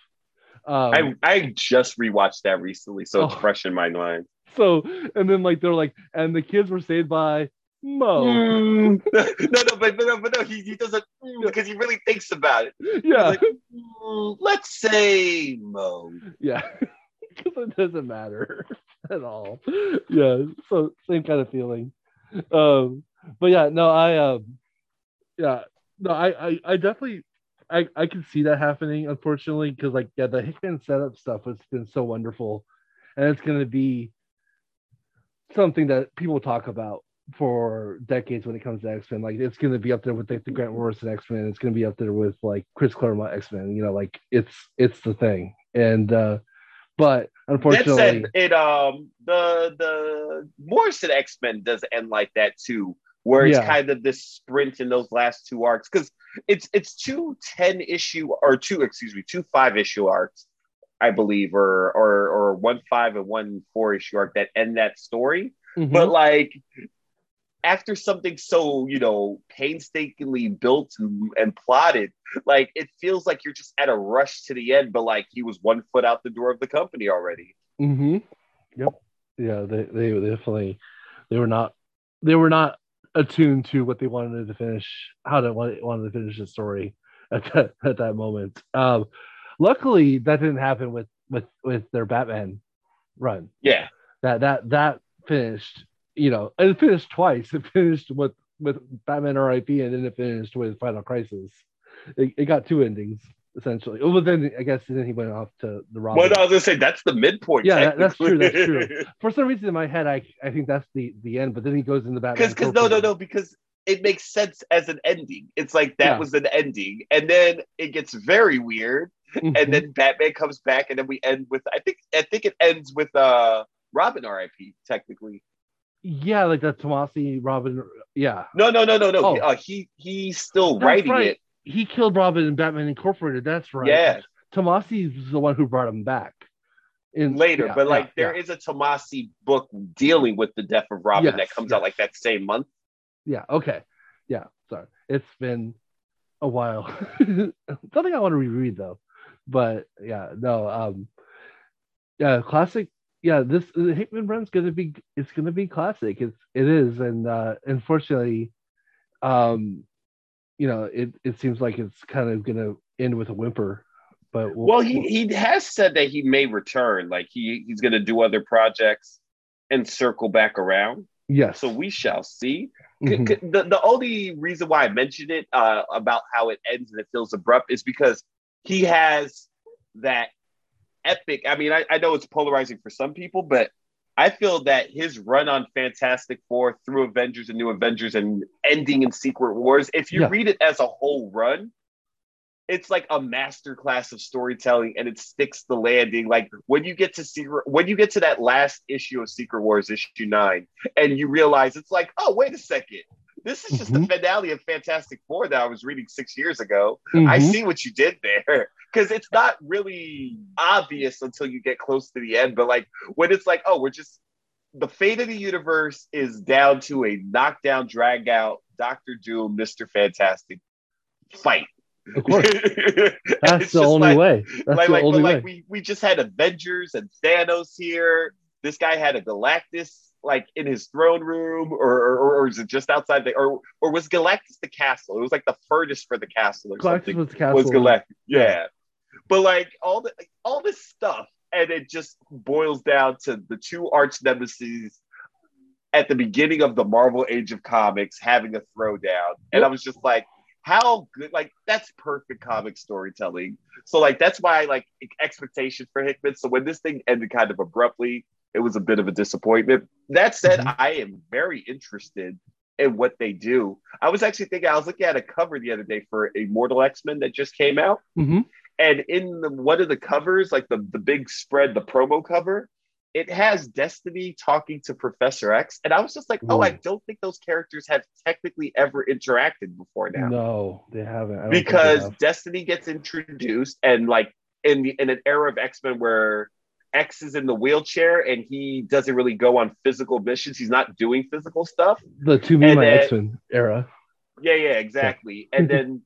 um I I just rewatched that recently, so it's Oh. fresh in my mind. so and then like they're like and the kids were saved by Moe Mm. no, no, but, but no, but no, he, he doesn't mm, because he really thinks about it. yeah Like, mm, let's say Moe. yeah because it doesn't matter at all. Yeah, so same kind of feeling. Um, but yeah, no, I um, yeah, no, I I, I definitely I I can see that happening. Unfortunately, because like yeah, the Hickman setup stuff has been so wonderful, and it's gonna be something that people talk about for decades when it comes to X Men. Like it's going to be up there with like, the Grant Morrison X Men. It's going to be up there with like Chris Claremont X Men. You know, like it's it's the thing. And uh but unfortunately, that said, it um the the Morrison X Men does end like that too, where it's Yeah. kind of this sprint in those last two arcs because it's it's two ten issue or two excuse me two five issue arcs, I believe, or or or one five and one four issue arc that end that story. Mhm. But like after something so you know painstakingly built and, and plotted like it feels like you're just at a rush to the end but like he was one foot out the door of the company already Mm-hmm. Yep. Yeah, they, they definitely they were not they were not attuned to what they wanted to finish how they wanted, wanted to finish the story at that at that moment. Um, luckily, that didn't happen with with with their Batman run. yeah That that that finished, you know, it finished twice. It finished with with Batman R.I.P. and then it finished with Final Crisis. It, it got two endings essentially. Well, then I guess then he went off to the Robin. well i was gonna say that's the midpoint Yeah, that- that's true, that's true. for some reason in my head I I think that's the the end, but then he goes into Batman. because because no no no because it makes sense as an ending it's like that Yeah. was an ending and then it gets very weird Mhm. and then batman comes back and then we end with i think i think it ends with uh robin rip technically yeah, like that Tomasi Robin. Yeah, no no no no no Oh. uh, he he's still That's writing right. it he killed Robin in Batman Incorporated. That's right. yeah Tomasi was the one who brought him back. In later, yeah, but yeah, like there yeah. is a Tomasi book dealing with the death of Robin Yes, that comes yes. out like that same month. Yeah. Okay. Yeah. Sorry. It's been a while. Something I want to reread though. But yeah, no. Um. Yeah, classic. Yeah, this the Hickman run's gonna be. It's gonna be classic. It's it is, and uh unfortunately, um, you know, it it seems like it's kind of gonna end with a whimper. But we'll, Well, he he has said that he may return, like he he's going to do other projects and circle back around. yes. So we shall see. C- Mhm. c- The the only reason why I mentioned it uh, about how it ends and it feels abrupt is because he has that epic. I mean, I, I know it's polarizing for some people, but I feel that his run on Fantastic Four through Avengers and New Avengers and ending in Secret Wars, if you Yeah. read it as a whole run, it's like a masterclass of storytelling and it sticks the landing. Like when you get to Secret, when you get to that last issue of Secret Wars, issue nine, and you realize it's like, oh, wait a second. This is just the finale of Fantastic Four that I was reading six years ago. I Mhm. see what you did there. Because it's not really obvious until you get close to the end. But like when it's like, oh, we're just the fate of the universe is down to a knockdown, drag out, Doctor Doom, Mr. Fantastic fight. Of course. That's the only like- way. That's like, the like, only way. like we, we just had Avengers and Thanos here. This guy had a Galactus like in his throne room, or or, or is it just outside the or or was Galactus the castle? It was like the furnace for the castle or Galactus something. was the castle. Was Galactus? Yeah, but like all the all this stuff, and it just boils down to the two arch nemesis at the beginning of the Marvel Age of Comics having a throwdown, and I was just like, how good! Like that's perfect comic storytelling. So like that's why like expectation for Hickman. So when this thing ended kind of abruptly, it was a bit of a disappointment. That said, Mhm. I am very interested in what they do. I was actually thinking I was looking at a cover the other day for Immortal X Men that just came out, Mhm. And in the, one of the covers, like the the big spread, the promo cover. It has Destiny talking to Professor X, and I was just like, "Oh, I mm. don't think those characters have technically ever interacted before now." No, they haven't. I they because have. Destiny gets introduced, and like in the in an era of X Men where X is in the wheelchair and he doesn't really go on physical missions. He's not doing physical stuff. the two me X Men era. Yeah, yeah, exactly. and then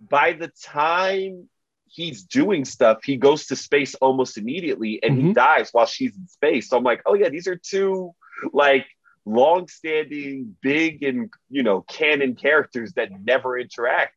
by the time he's doing stuff, he goes to space almost immediately and he Mhm. dies while she's in space. So I'm like, oh yeah, these are two like long-standing, big and you know, canon characters that never interact.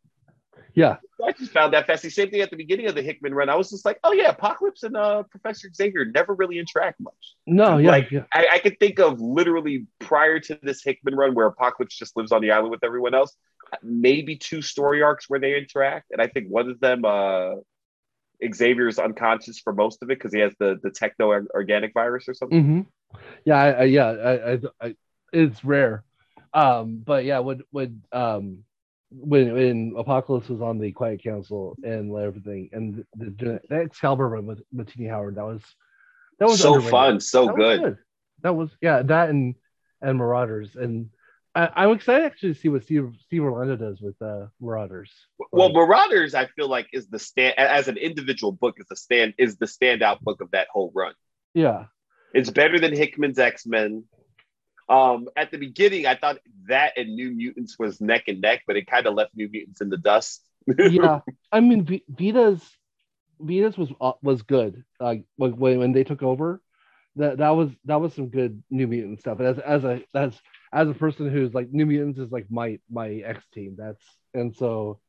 Yeah. I just found that fascinating. Same thing at the beginning of the Hickman run. I was just like, oh yeah, Apocalypse and uh, Professor Xavier never really interact much. No, yeah, Like, yeah. I, I could think of literally prior to this Hickman run where Apocalypse just lives on the island with everyone else, maybe two story arcs where they interact. And I think one of them, uh, Xavier is unconscious for most of it because he has the, the techno organic virus or something. hmm Yeah, I, I yeah, I, I, I, it's rare. Um, but yeah, when when um when when Apocalypse was on the Quiet Council and everything, and the, the, the Excalibur run with with Tini Howard, that was that was so underrated. fun, so That was good. That was yeah, that and and Marauders, and I, I'm excited actually to see what Steve Steve Orlando does with uh Marauders. Well, Marauders, I feel like is the stand as an individual book is the stand is the standout book of that whole run. yeah, It's better than Hickman's X Men. Um, at the beginning, I thought that and New Mutants was neck and neck, but it kind of left New Mutants in the dust. yeah. I mean, V- Vita's Vita's was uh, was good. Like when when when they took over, that that was that was some good New Mutant stuff. And as as a as as a person who's like New Mutants is like my my X team. That's and so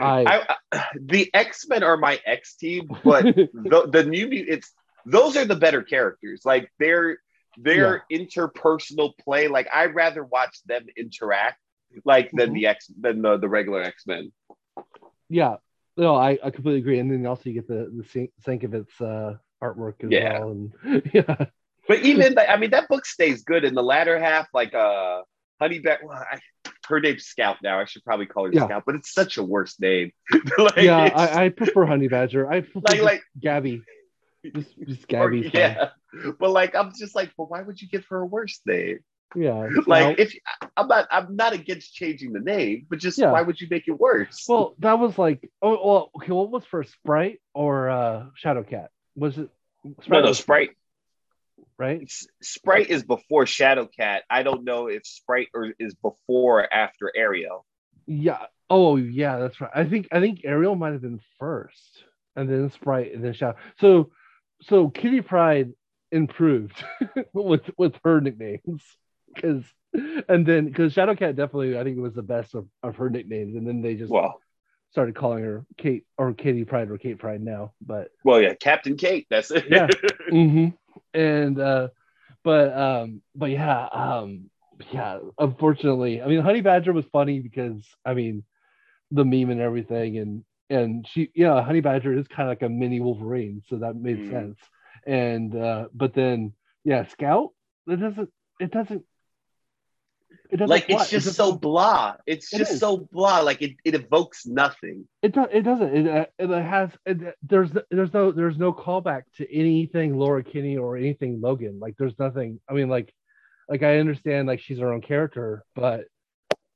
I, I, the X Men are my X team, but the, the New Mutants, those are the better characters. Like their their interpersonal play. Like I'd rather watch them interact like than Mhm. the X than the, the regular X Men. yeah. No, I, I completely agree. And then also you get the the Sienkiewicz uh, artwork as Yeah. well. And yeah, But even I mean that book stays good in the latter half. Like uh, Honey Bear. Well, I, her name's Scout now. I should probably call her Yeah. Scout, but it's such a worse name. like, yeah. I, I prefer Honey Badger. I prefer like like Gabby. Just just or- Gabby. yeah. But like I'm just like, but why would you give her a worse name? Yeah. Like Now- if I'm not I'm not against changing the name, but just Yeah. why would you make it worse? Well, that was like oh well okay, what was first Sprite or uh Shadowcat? Was it no, no, Sprite. Right? S- Sprite is before Shadowcat. I don't know if Sprite or is before or after Ariel. Yeah. Oh yeah, that's right. I think I think Ariel might have been first, and then Sprite, and then Shadow. So so Kitty Pryde improved with with her nicknames because and then because Shadowcat definitely I think was the best of, of her nicknames, and then they just Well, started calling her Kate or Kitty Pryde or Kate Pryde now, but well, yeah, Captain Kate. That's it. Yeah. hmm And uh, but um, but yeah, um, yeah. Unfortunately, I mean, Honey Badger was funny because I mean, the meme and everything, and and she, yeah, Honey Badger is kind of like a mini Wolverine, so that made Mhm. sense. And uh, but then yeah, Scout, it doesn't, it doesn't, it doesn't. like it's just doesn't- so blah. It's It just is. so blah. Like it, it evokes nothing. It does. It doesn't. It, uh, it has. It, there's there's no there's no callback to anything Laura Kinney or anything Logan. Like there's nothing. I mean, like like I understand like she's her own character, but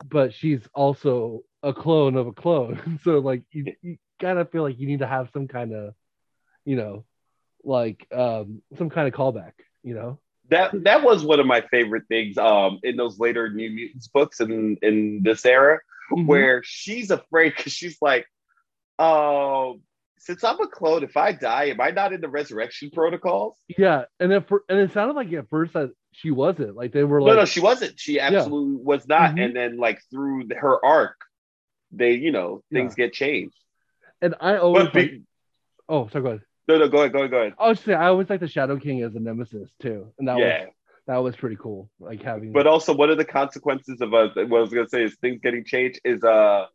but she's also a clone of a clone. so like you, you kind of feel like you need to have some kind of you know like um some kind of callback. You know. That that was one of my favorite things um in those later New Mutants books in in this era Mhm. where she's afraid because she's like, um, since I'm a clone, if I die, am I not in the resurrection protocols? Yeah, and for, and it sounded like at first that she wasn't. Like they were no, like no, no, she wasn't. She absolutely was not. Mhm. And then like through the- her arc, they, you know, things get changed. and I always But like, oh sorry go ahead. No, no, go ahead, go ahead, go ahead. I was say I always like the Shadow King as a nemesis too, and that yeah. was that was pretty cool. Like having, But also, one of the consequences of uh, what I was gonna say is things getting changed is uh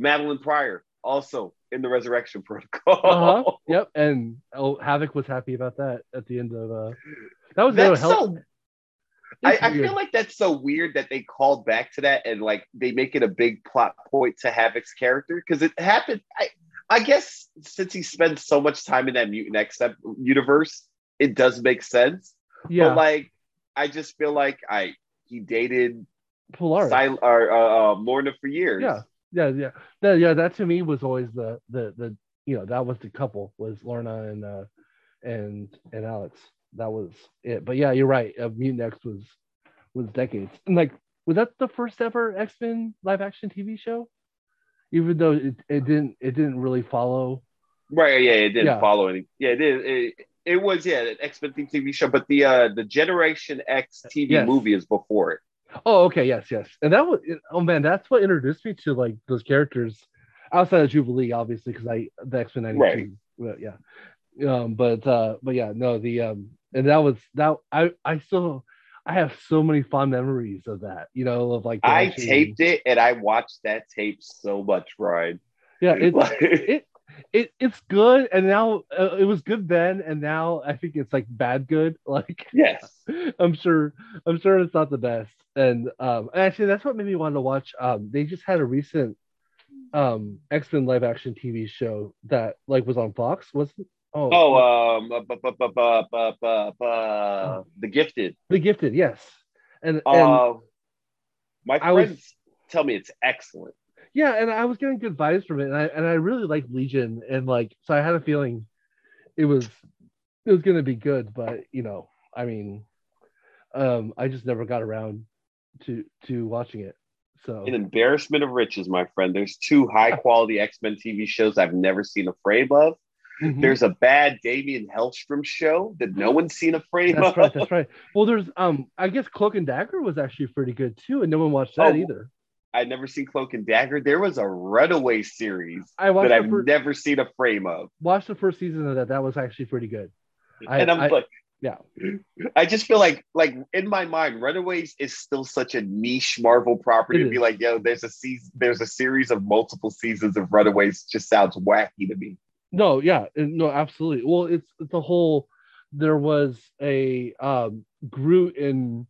Madelyne Pryor also in the resurrection protocol. uh-huh, yep. And oh, Havoc was happy about that at the end of uh, that was That's so. I, I feel like that's so weird that they called back to that and like they make it a big plot point to Havoc's character because it happened. I I guess since he spends so much time in that Mutant X universe, it does make sense. yeah, But like, I just feel like I he dated Polaris. Sil- or uh, uh, Lorna for years. Yeah. yeah, yeah, that, yeah. That to me was always the the the you know that was the couple was Lorna and uh and and Alex. That was it. But yeah, you're right. Uh, Mutant X was was decades. And like, was that the first ever X Men live action TV show? Even though it, it didn't it didn't really follow. Right. Yeah. It didn't Yeah. follow any. Yeah. It did. It, it was yeah an X Men TV show, but the uh the Generation X TV Yes. movie is before it. Oh, okay, yes, yes. And that was oh man, that's what introduced me to like those characters. outside of Jubilee, obviously, because I the X Men '92. Right. But yeah, um, but uh, but yeah, no, the um, and that was that I I still I have so many fond memories of that. You know, of like I watching- taped it and I watched that tape so much, Brian. Yeah, it's it it it's good, and now uh, it was good then, and now I think it's like bad good. Like yes. I'm sure I'm sure it's not the best. And um actually that's what made me want to watch. Um they just had a recent um X-Men live action TV show that like was on Fox, wasn't oh Oh, um, the gifted. The Gifted, yes. And and Uh, my I was- friends tell me it's excellent. yeah, and I was getting good vibes from it, and I and I really like Legion, and like so I had a feeling it was it was gonna be good, but you know, I mean, um, I just never got around to to watching it. So An embarrassment of riches, my friend. There's two high quality X Men TV shows I've never seen a frame of. Mhm. There's a bad Daimon Hellstrom show that no one's seen a frame that's of. right, that's right. Well, there's um, I guess Cloak and Dagger was actually pretty good too, and no one watched that Oh, either. I've never seen Cloak and Dagger. There was a Runaway series I watched that I've fir- never seen a frame of. watched the first season of that. That was actually pretty good. I- and I'm I- like, yeah. I just feel like, like in my mind, Runaways is still such a niche Marvel property It to be is. like, yo, there's a season, there's a series of multiple seasons of Runaways. Just sounds wacky to me. No, yeah, no, absolutely. Well, it's the whole. There was a um, Groot and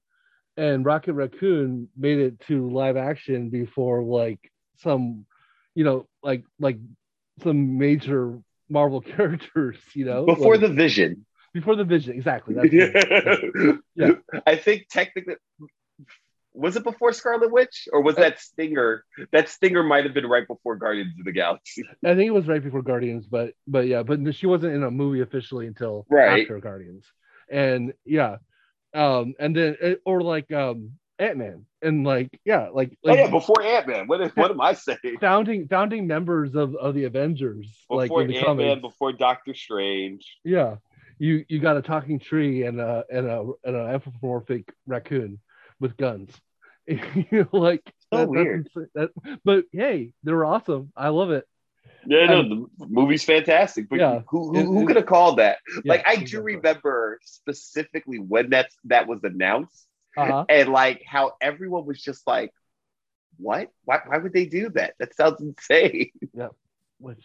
and Rocket Raccoon made it to live action before like some, you know, like like some major Marvel characters, you know, Before like, the Vision, before the Vision, exactly. That's it. Yeah. I think technically, was it before Scarlet Witch or was that Stinger? That Stinger might have been right before Guardians of the Galaxy. I think it was right before Guardians, but but yeah, but she wasn't in a movie officially until Right. after Guardians, and yeah, um, and then or like um Ant Man, and like yeah, like oh yeah, before Ant Man. What, what am I saying? founding founding members of of the Avengers, like Before in Ant Man, before Doctor Strange. Yeah, you you got a talking tree and a and a and an anthropomorphic raccoon with guns. you know, like So that- weird. That, but hey, they're awesome. I love it. Yeah, no, the movie's fantastic. But Yeah. who who, who could have called that? Yeah, like I do remember specifically when that's that was announced, Uh-huh. and like how everyone was just like, "What? Why? Why would they do that? That sounds insane." Yeah, which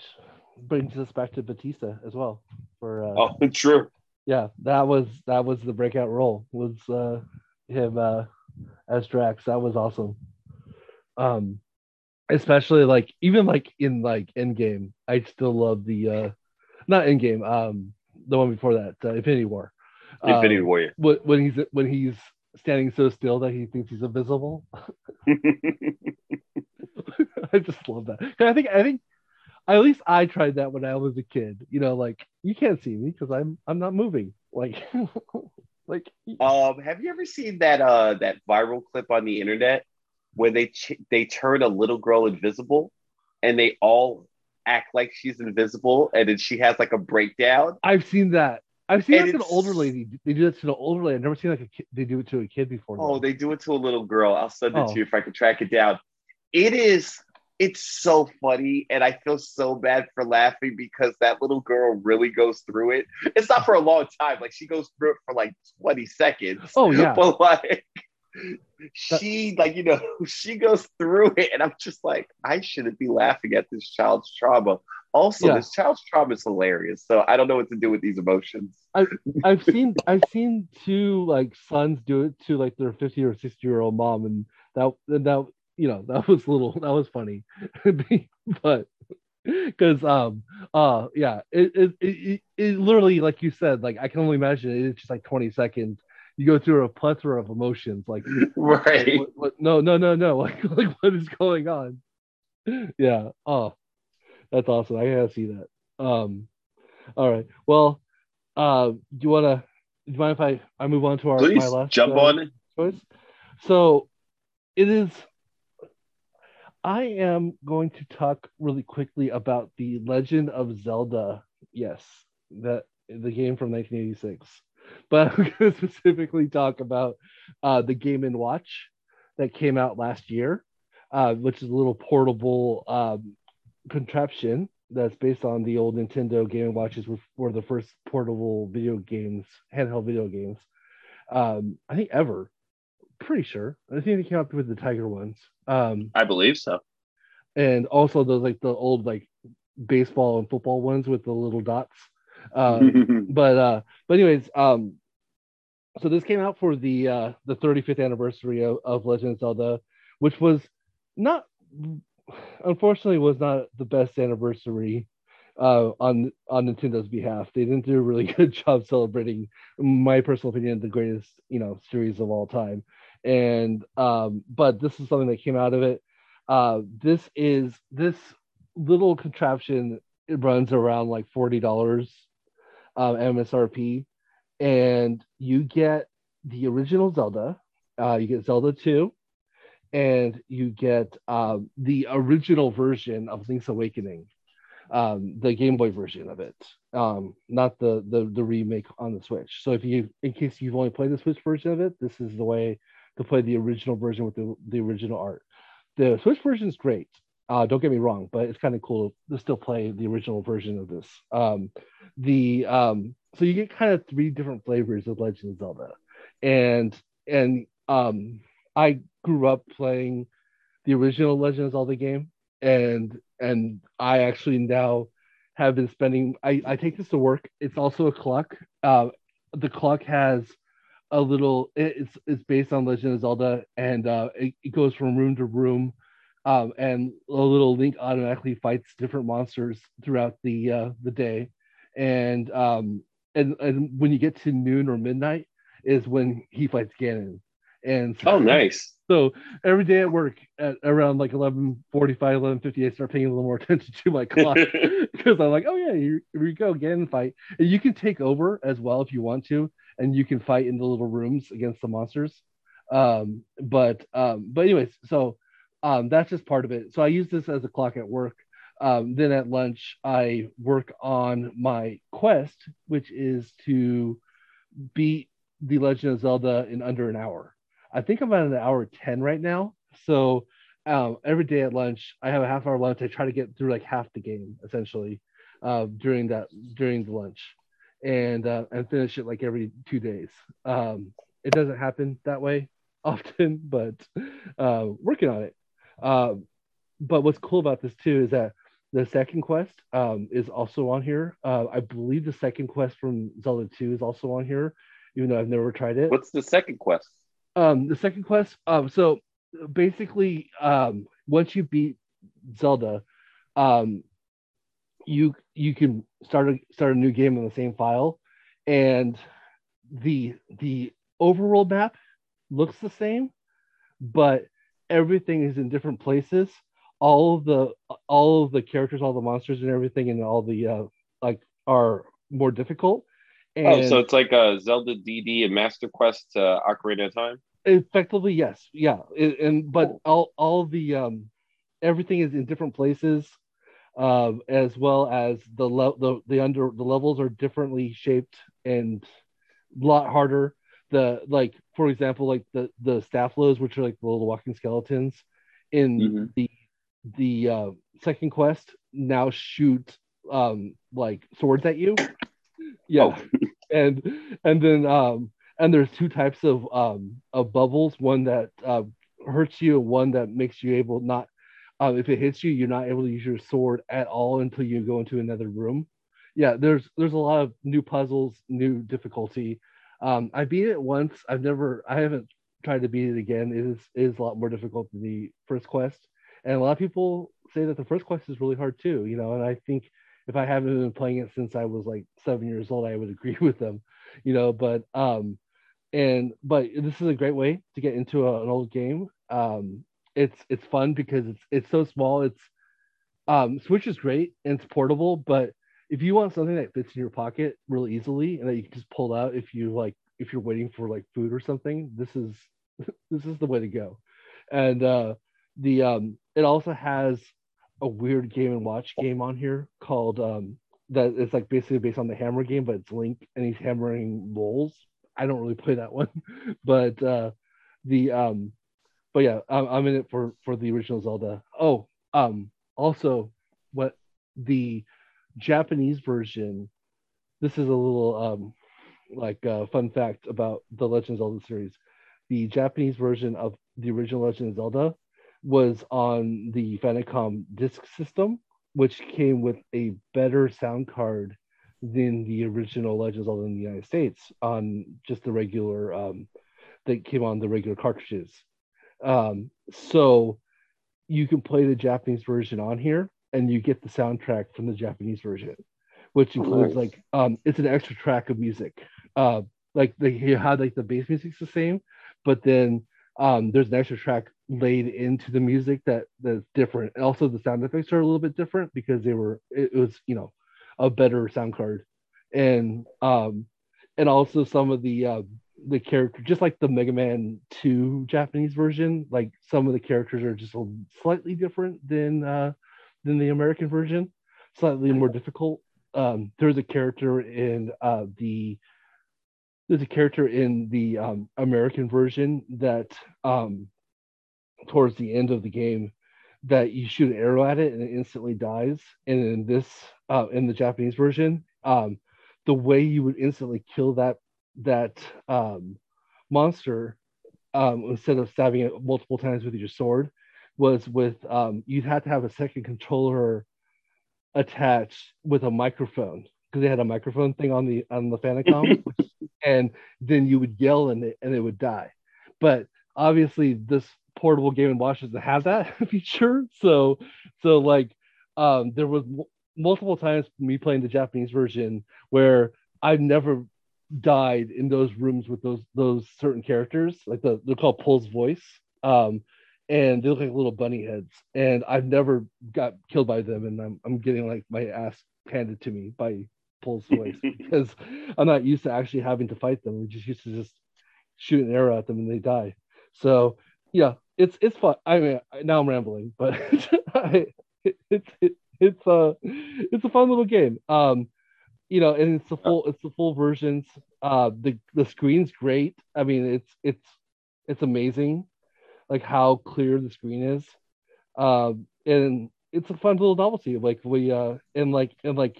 brings us back to Bautista as well. For uh, oh, true. yeah, that was that was the breakout role was uh, him uh, as Drax. That was awesome. Um, especially like even like in like Endgame, I still love the uh, not Endgame, um, the one before that, uh, Infinity War. Infinity Um, Warrior. when, when he's when he's standing so still that he thinks he's invisible. I just love that. I think I think at least I tried that when I was a kid. You know, like you can't see me because I'm I'm not moving. Like like um, have you ever seen that uh that viral clip on the internet where they ch- they turn a little girl invisible, and they all act like she's invisible, and then she has like a breakdown. I've seen that. I've seen And like an older lady. They do that to an older lady. I've never seen like a kid. They do it to a kid before. Oh, though. they do it to a little girl. I'll send it Oh. to you if I can track it down. It is, it's so funny, and I feel so bad for laughing because that little girl really goes through it. It's not for a long time, like she goes through it for like 20 seconds. Oh, yeah. But like she like, you know, she goes through it, and I'm just like, I shouldn't be laughing at this child's trauma. Also, Yeah. this child's trauma is hilarious. So I don't know what to do with these emotions. I've seen I've seen two like sons do it to like their 50 or 60 year old mom, and that and that you know that was little that was funny, but because um uh yeah it it, it it it literally like you said like I can only imagine it, it's just like 20 seconds. You go through a plethora of emotions like Right. what, what, no no no no like like what is going on? Yeah. Oh, that's awesome. I gotta see that. Um, all right. Well, uh, do you wanna? Do you mind if I I move on to our Please my last jump uh, on it. choice? So, it is. I am going to talk really quickly about the Legend of Zelda. Yes, that the game from 1986. But I'm going to specifically talk about uh, the Game and Watch that came out last year, uh, which is a little portable um, contraption that's based on the old Nintendo Game and Watches, which were the first portable video games, handheld video games. Um, I think ever. Pretty sure. I think they came up with the Tiger ones. Um, I believe so. and also those like the old like baseball and football ones with the little dots. Um, but uh but anyways um so this came out for the uh the 35th anniversary of, of legend of zelda which was not unfortunately was not the best anniversary uh on on nintendo's behalf they didn't do a really good job celebrating my personal opinion the greatest you know series of all time and um but this is something that came out of it uh this is this little contraption it runs around like $40 um, MSRP, and you get the original Zelda. Uh, you get Zelda 2, and you get um, the original version of Link's Awakening, um, the Game Boy version of it, um, not the, the the remake on the Switch. So if you, in case you've only played the Switch version of it, this is the way to play the original version with the, the original art. The Switch version is great. Uh, don't get me wrong, but it's kind of cool to still play the original version of this. Um, the um, so you get kind of three different flavors of Legend of Zelda, and and um, I grew up playing the original Legend of Zelda game, and and I actually now have been spending. I I take this to work. It's also a clock. Uh, the clock has a little. It's it's based on Legend of Zelda, and uh, it, it goes from room to room um, and a little link automatically fights different monsters throughout the uh, the day, and um, and and when you get to noon or midnight is when he fights Ganon, and so, oh, nice. So every day at work at around like 11 45, 11 50, I start paying a little more attention to my clock because I'm like, oh yeah, here, here we go, Ganon fight, and you can take over as well if you want to, and you can fight in the little rooms against the monsters. Um, but um, but anyways, so um, that's just part of it. So I use this as a clock at work. Um, then at lunch, I work on my quest, which is to beat The Legend of Zelda in under an hour. I think I'm at an hour 10 right now. So um, every day at lunch, I have a half hour lunch. I try to get through like half the game essentially uh, during that during the lunch, and uh, and finish it like every two days. Um, it doesn't happen that way often, but uh, working on it. Um, but what's cool about this too is that the second quest um, is also on here. Uh, I believe the second quest from Zelda 2 is also on here, even though I've never tried it. What's the second quest? Um, the second quest, um, so basically, um, once you beat Zelda, um, you you can start a start a new game on the same file, and the the overworld map looks the same, but everything is in different places. All of the all of the characters, all the monsters, and everything, and all the uh, like are more difficult. And oh, so it's like a Zelda DD and Master Quest uh, Ocarina of Time. effectively, yes, yeah, It- and but all all the um everything is in different places, um, as well as the le- the the under the levels are differently shaped and a lot harder. The like, for example, like the the Stalfos, which are like the little walking skeletons, in Mhm. the the uh, second quest now shoot um like swords at you. Yeah, and and then um and there's two types of um of bubbles, one that uh, hurts you and one that makes you able not uh, if it hits you, you're not able to use your sword at all until you go into another room. Yeah, there's there's a lot of new puzzles, new difficulty. Um, I beat it once. I've never, I haven't tried to beat it again. It is it is a lot more difficult than the first quest, and a lot of people say that the first quest is really hard too. You know, and I think if I haven't been playing it since I was like seven years old, I would agree with them. You know, but um, and but this is a great way to get into a, an old game. Um, it's it's fun because it's it's so small. It's um, Switch is great and it's portable, but if you want something that fits in your pocket really easily and that you can just pull out if you like if you're waiting for like food or something, this is this is the way to go. And uh, the um, it also has a weird game and watch game on here called um, that it's like basically based on the hammer game, but it's Link and he's hammering bowls. I don't really play that one, but uh, the um, but yeah, I'm, I'm in it for for the original Zelda. Oh, um, also what the Japanese version. This is a little um, like uh, fun fact about the Legend of Zelda series. The Japanese version of the original Legend of Zelda was on the Famicom disk system, which came with a better sound card than the original Legend of Zelda in the United States on just the regular um, that came on the regular cartridges. Um, so you can play the Japanese version on here, and you get the soundtrack from the Japanese version, which includes Nice. like um, it's an extra track of music. Uh, like they you had like the bass music's the same, but then um, there's an extra track laid into the music that that's different. And also the sound effects are a little bit different because they were it, it was you know a better sound card, and um, and also some of the uh, the character just like the Mega Man 2 Japanese version, like some of the characters are just slightly different than uh, than the American version, slightly more difficult. Um, there's a character in uh, the there's a character in the um, American version that um, towards the end of the game that you shoot an arrow at it and it instantly dies. And in this uh, in the Japanese version, um, the way you would instantly kill that that um, monster um, instead of stabbing it multiple times with your sword was with um, you'd have to have a second controller attached with a microphone because they had a microphone thing on the on the Famicom, and then you would yell and it and it would die. But obviously, this portable Game and Watch doesn't have that feature, so so like um, there was m- multiple times me playing the Japanese version where I've never died in those rooms with those those certain characters, like the they're called Pols Voice. Um, and they look like little bunny heads. And I've never got killed by them, and I'm I'm getting like my ass handed to me by Pols Voice because I'm not used to actually having to fight them. I'm just used to just shoot an arrow at them and they die. So yeah, it's it's fun. I mean, now I'm rambling, but I, it, it, it, it's a it's a fun little game. Um, you know, and it's the full it's the full versions. Uh, the the screen's great. I mean, it's it's it's amazing, like how clear the screen is. Um, and it's a fun little novelty. Like we uh, and like and like,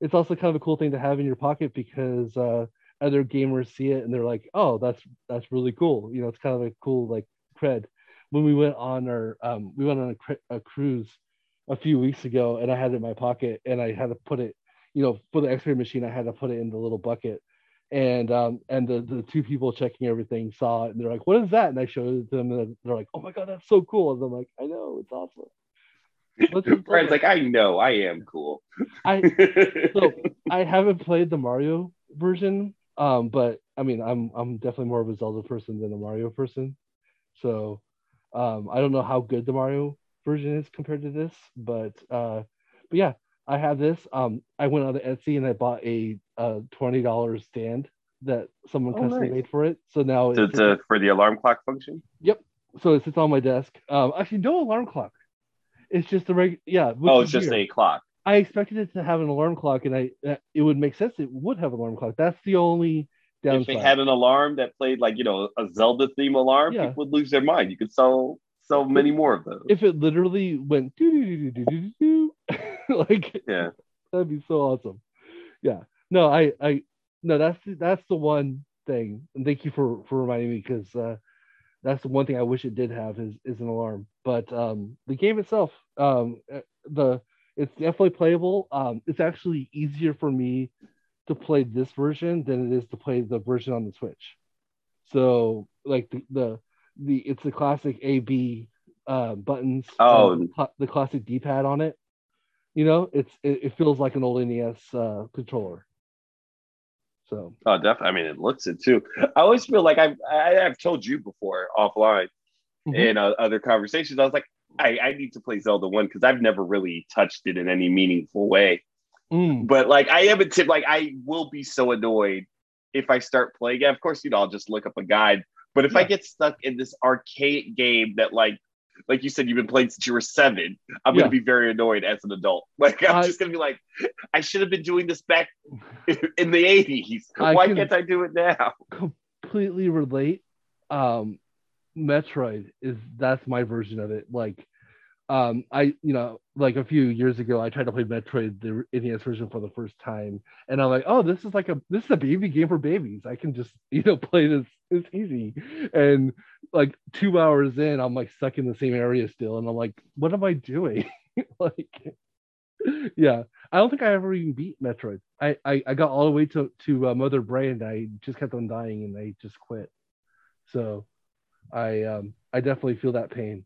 it's also kind of a cool thing to have in your pocket because uh, other gamers see it and they're like, oh, that's that's really cool. You know, it's kind of a cool like cred. When we went on our um, we went on a, cr- a cruise a few weeks ago, and I had it in my pocket, and I had to put it, you know, for the X-ray machine, I had to put it in the little bucket. And um, and the, the two people checking everything saw it, and they're like, "What is that?" And I showed it to them, and they're like, "Oh my god, that's so cool!" And I'm like, "I know, it's awesome." Brian's like, I know, I am cool. I so I haven't played the Mario version, um, but I mean, I'm I'm definitely more of a Zelda person than a Mario person. So um, I don't know how good the Mario version is compared to this, but uh, but yeah, I have this. Um, I went on to Etsy and I bought a, uh twenty dollars stand that someone Oh, custom nice. made for it. So now to, it's to, for the alarm clock function. Yep. So it sits on my desk. Um, actually, no alarm clock. It's just a regular. Yeah. which Oh, it's just weird. a clock. I expected it to have an alarm clock, and I uh, it would make sense. It would have an alarm clock. That's the only downside. If they had an alarm that played like you know a Zelda theme alarm, Yeah. people would lose their mind. You could sell so many more of those. if it literally went doo doo doo doo doo doo doo, like yeah, that'd be so awesome. Yeah. No, I I no, that's that's the one thing. And thank you for for reminding me because uh, that's the one thing I wish it did have is is an alarm. But um, the game itself, um, uh, the it's definitely playable. Um, it's actually easier for me to play this version than it is to play the version on the Switch. So like the the, the it's the classic A B uh, buttons. Oh. uh, cla- the classic D pad on it. You know, it's it, it feels like an old NES uh, controller. So oh, definitely. I mean, it looks it too. I always feel like I've I, I've told you before offline Mhm. in uh, other conversations. I was like, I, I need to play Zelda one because I've never really touched it in any meaningful way. mm, But like, I am a tip. Like, I will be so annoyed if I start playing it. Of course, you know, I'll just look up a guide. But if I get stuck in this archaic game that, like, like you said, you've been playing since you were seven, I'm Yeah. gonna be very annoyed as an adult. Like, I'm I- just gonna be like, I should have been doing this back in the '80s. I Why can- can't I do it now? completely relate. Um, Metroid is that's my version of it. Like, um, I you know like a few years ago, I tried to play Metroid the NES version for the first time, and I'm like, oh, this is like a this is a baby game for babies. I can just you know play this. It's easy, and like two hours in, I'm like stuck in the same area still, and I'm like, what am I doing? like, yeah, I don't think I ever even beat Metroid. I I, I got all the way to to uh, Mother Brain, I just kept on dying, and I just quit. So, I um I definitely feel that pain.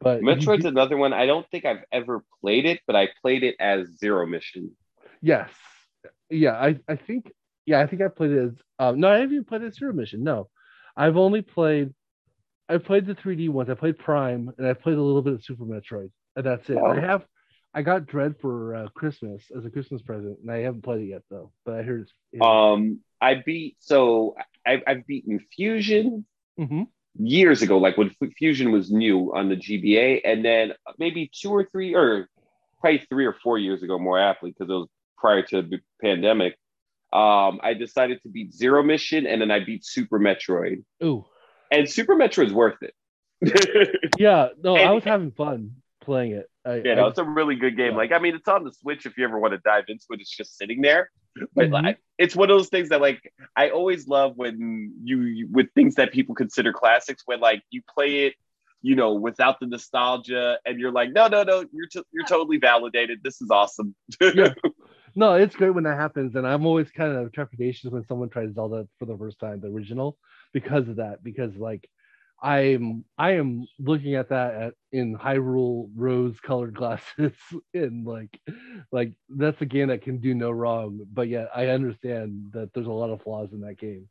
But if you Metroid's another one. I don't think I've ever played it, but I played it as Zero Mission. Yes. Yeah, I, I think yeah, I think I played it as um no, I haven't even played it as Zero Mission. No. I've only played I played the 3D ones. I played Prime and I played a little bit of Super Metroid. And that's it. Oh. I have I got Dread for uh, Christmas as a Christmas present, and I haven't played it yet though. But I heard it's. Um, I beat so I, I've beaten Fusion Mhm. Years ago, like when Fusion was new on the GBA, and then maybe two or three, or probably three or four years ago, more aptly, because it was prior to the pandemic. Um, I decided to beat Zero Mission, and then I beat Super Metroid, Ooh. and Super Metroid's worth it. Yeah, no, I was having fun playing it. I, Yeah, no, it's a really good game. Yeah. Like, I mean, it's on the Switch if you ever want to dive into it. It's just sitting there. But Mhm. like, it's one of those things that, like, I always love when you, you with things that people consider classics, when like you play it, you know, without the nostalgia, and you're like, no, no, no, you're t- you're totally validated. This is awesome. Yeah. no, it's great when that happens, and I'm always kind of trepidatious when someone tries Zelda for the first time, the original, because of that. Because like, I'm I am looking at that at, in Hyrule rose-colored glasses, and like, like that's a game that can do no wrong. But yet, I understand that there's a lot of flaws in that game,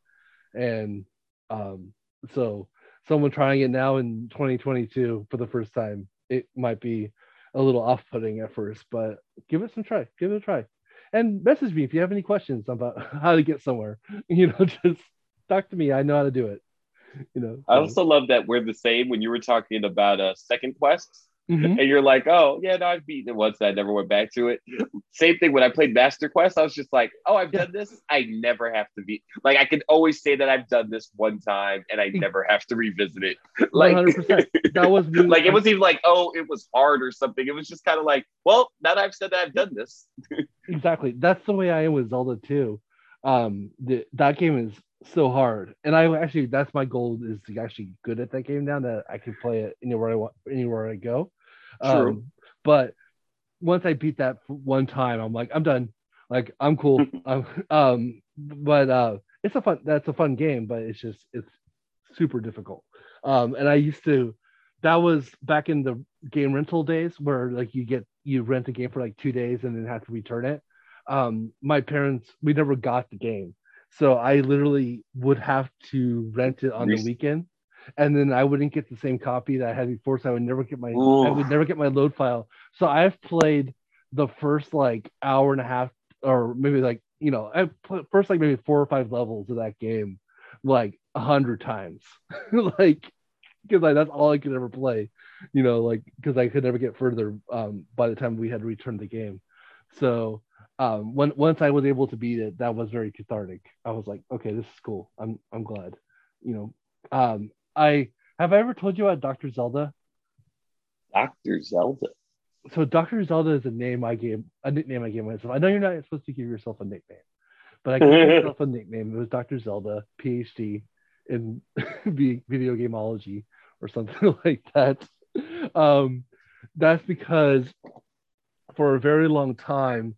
and um, so someone trying it now in 2022 for the first time, it might be a little off-putting at first, but give it some try. Give it a try and message me if you have any questions about how to get somewhere. You know, just talk to me. I know how to do it. You know. I also love that we're the same when you were talking about a uh, second quest. Mhm. and you're like, oh yeah, no, I've beaten it once. I never went back to it. Same thing when I played Master Quest. I was just like, oh, I've done this. I never have to be like, I can always say that I've done this one time, and I never have to revisit it. Like, 100%. That was me. like it wasn't even like, oh, it was hard or something. It was just kind of like, well, now that I've said that I've done this. exactly. That's the way I am with Zelda too. Um, the, that game is so hard, and I actually that's my goal is to actually good at that game now that I can play it anywhere I want, anywhere I go. True. Um, but once I beat that one time, I'm like, I'm done. Like I'm cool. um, um, but uh, it's a fun. That's a fun game, but it's just it's super difficult. Um, and I used to. That was back in the game rental days where like you get you rent a game for like two days and then have to return it. Um, my parents we never got the game, so I literally would have to rent it on the weekend, and then I wouldn't get the same copy that I had before, so I would never get my I would never get my load file. So I've played the first like hour and a half, or maybe like you know, I first like maybe four or five levels of that game, like a hundred times, like because like that's all I could ever play, you know, like because I could never get further um, by the time we had returned the game. So um, when once I was able to beat it, that was very cathartic. I was like, okay, this is cool. I'm I'm glad, you know. Um, I have I ever told you about Doctor Zelda? Doctor Zelda. so Dr. Zelda is a name I gave a nickname I gave myself. I know you're not supposed to give yourself a nickname, but I gave myself a nickname. It was Dr. Zelda, PhD in vi- video gameology or something like that. Um, that's because for a very long time,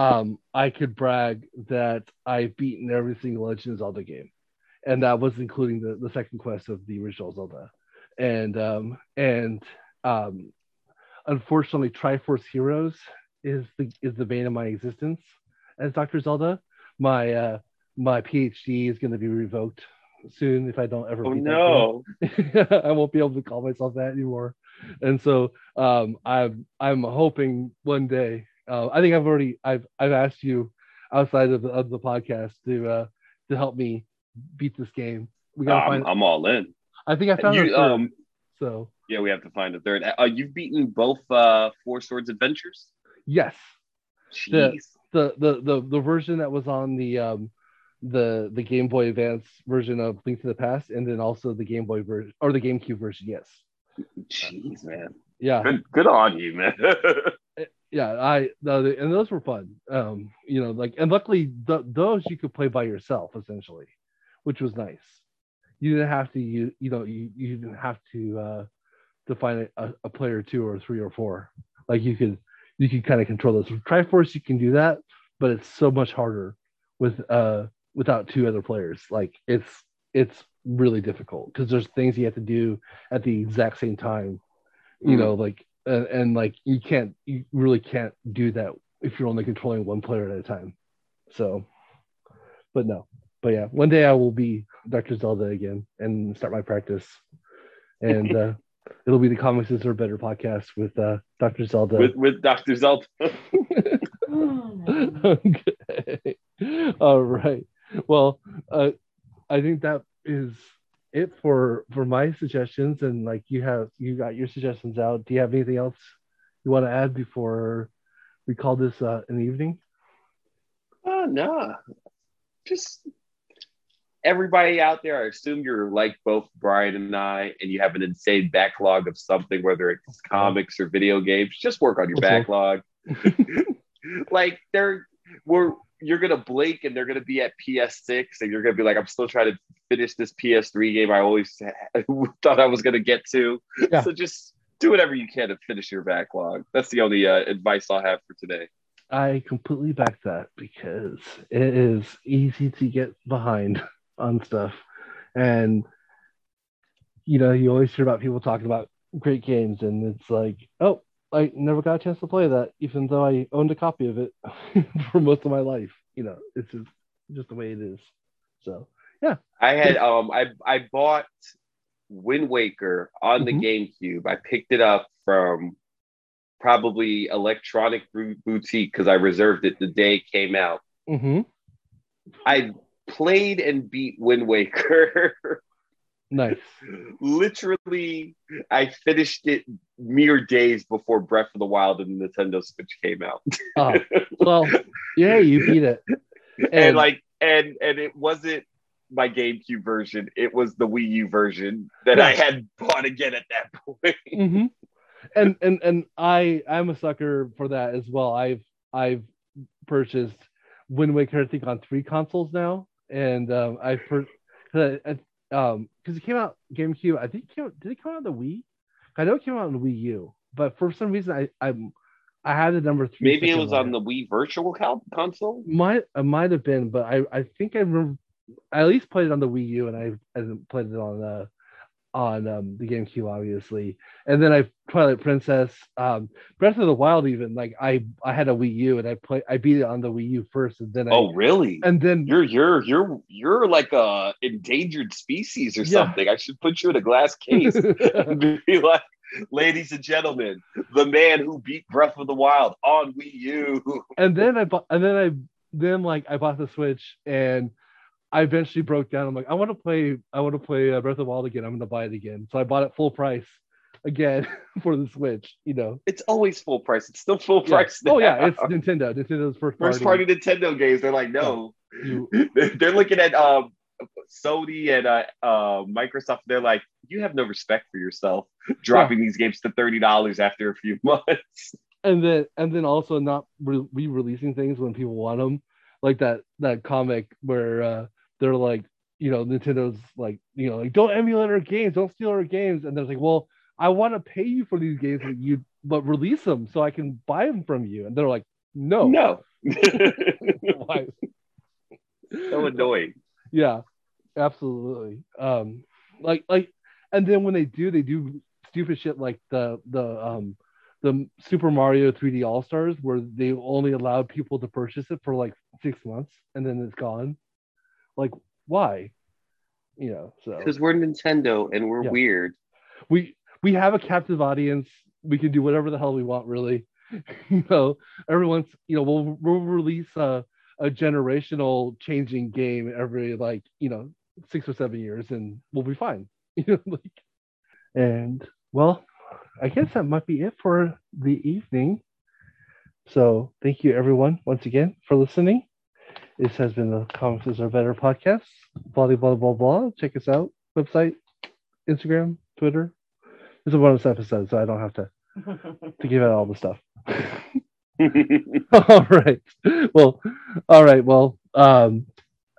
um, I could brag that I've beaten every single Legend of Zelda game, and that was including the, the second quest of the original Zelda, and um, and um, unfortunately, Triforce Heroes is the is the bane of my existence as Dr. Zelda. My uh, my PhD is going to be revoked soon if I don't ever. Oh no. I won't be able to call myself that anymore. And so um, I'm I'm hoping one day. Uh, I think I've already I've I've asked you outside of the, of the podcast to uh, to help me beat this game. We gotta I'm, find. I'm all in. I think I found You, third, um, so yeah, we have to find a third. Uh, you've beaten both uh, Four Swords Adventures. yes, Jeez. the the the the version that was on the um the the Game Boy Advance version of Link to the Past, and then also the Game Boy version or the GameCube version. Yes. Jeez, man. yeah, Good, good on you, man. yeah. I and those were fun. Um, you know, like and luckily th- those you could play by yourself essentially, which was nice. You didn't have to you you know you, you didn't have to uh to find a, a player two or three or four. Like you could you could kind of control those. With Triforce you can do that, but it's so much harder with uh without two other players. Like it's it's really difficult because there's things you have to do at the exact same time. You Mhm. know, like and, and like you can't you really can't do that if you're only controlling one player at a time. So, but no, but yeah, one day I will be Dr. Zelda again and start my practice, and uh, it'll be the Comics is Are Better podcast with uh, Dr. Zelda. with with Dr. Zelda. okay. All right. Well, uh, I think that is it for for my suggestions. And like you have, you got your suggestions out. Do you have anything else you want to add before we call this uh, an evening? Oh no. Just everybody out there, I assume you're like both Brian and I, and you have an insane backlog of something, whether it's comics or video games. Just work on your Okay. backlog. like they're we're you're gonna blink and they're gonna be at PS6 and you're gonna be like, I'm still trying to finish this PS3 game I always thought I was gonna get to. Yeah. So just do whatever you can to finish your backlog. That's the only uh, advice I'll have for today. I completely back that because it is easy to get behind on stuff. And, you know, you always hear about people talking about great games, and it's like, oh, I never got a chance to play that, even though I owned a copy of it for most of my life. You know, it's just, just the way it is. So, yeah. I had um I I bought Wind Waker on the Mhm. GameCube. I picked it up from probably Electronic Bo- Boutique because I reserved it the day it came out. mhm. I played and beat Wind Waker. nice. Literally, I finished it mere days before Breath of the Wild and the Nintendo Switch came out. Oh, well, yeah, you beat it. and, like and and it wasn't my GameCube version. It was the Wii U version that I had bought again at that point. hmm And and and I I'm a sucker for that as well. I've I've purchased Wind Waker I think on three consoles now, and um, I per I- um because it came out GameCube. I think it came out, did it come out on the Wii? I know it came out on the Wii U, but for some reason I I'm I had the number three. Maybe it was on the Wii Virtual Console. might it might have been, but I I think I remember I at least played it on the Wii U, and I I played it on uh on um, the GameCube, obviously. And then I Twilight Princess, um, Breath of the Wild, even like I I had a Wii U, and I play I beat it on the Wii U first, and then I Oh, really? and then You're you're you're you're like a endangered species or Yeah. something. I should put you in a glass case. and be like, ladies and gentlemen, the man who beat Breath of the Wild on Wii U. and then I bought and then I then like I bought the Switch and I eventually broke down. I'm like, I want to play, I want to play uh, Breath of the Wild again. I'm gonna buy it again. So I bought it full price again for the Switch. You know, It's always full price. It's still full Yeah. price. Oh yeah, it's Nintendo. Nintendo's first, first party Nintendo games. They're like, no. You- They're looking at um, Sony and uh, uh, Microsoft. They're like, you have no respect for yourself, dropping these games to thirty dollars after a few months. and then and then also not re- re-releasing things when people want them, like that that comic where uh, they're like, you know, Nintendo's like, you know, like don't emulate our games, don't steal our games, and they're like, well, I want to pay you for these games, but you but release them so I can buy them from you, and they're like, no, No. So annoying. Yeah, absolutely. Um, like like, and then when they do, they do stupid shit like the the um the Super Mario 3D All Stars, where they only allowed people to purchase it for like six months and then it's gone. Like, why? You know, so Because we're Nintendo and we're Yeah. weird. we we have a captive audience. We can do whatever the hell we want, really. you know, everyone's you know we'll we'll release a a generational changing game every like you know six or seven years, and we'll be fine. You know, like, and well, I guess that might be it for the evening. So thank you everyone once again for listening. This has been the Comics Are Better podcast. Blah blah blah blah. Check us out. Website, Instagram, Twitter. This is a bonus episode, so I don't have to to give out all the stuff. all right. Well, all right. Well, um,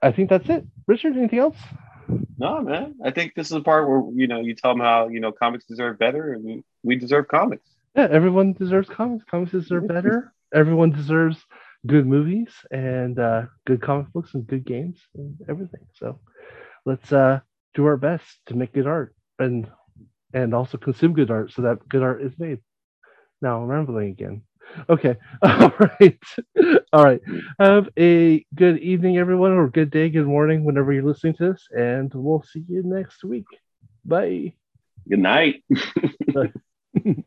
I think that's it. Richard, anything else? no, man. I think this is the part where you know you tell them how you know comics deserve better, and we, we deserve comics. Yeah, everyone deserves comics. Comics deserve better. Everyone deserves good movies and uh, good comic books and good games and everything. So let's uh, do our best to make good art and and also consume good art so that good art is made. Now I'm rambling again. Okay. All right. All right. Have a good evening, everyone, or good day, good morning, whenever you're listening to this, and we'll see you next week. Bye. Good night.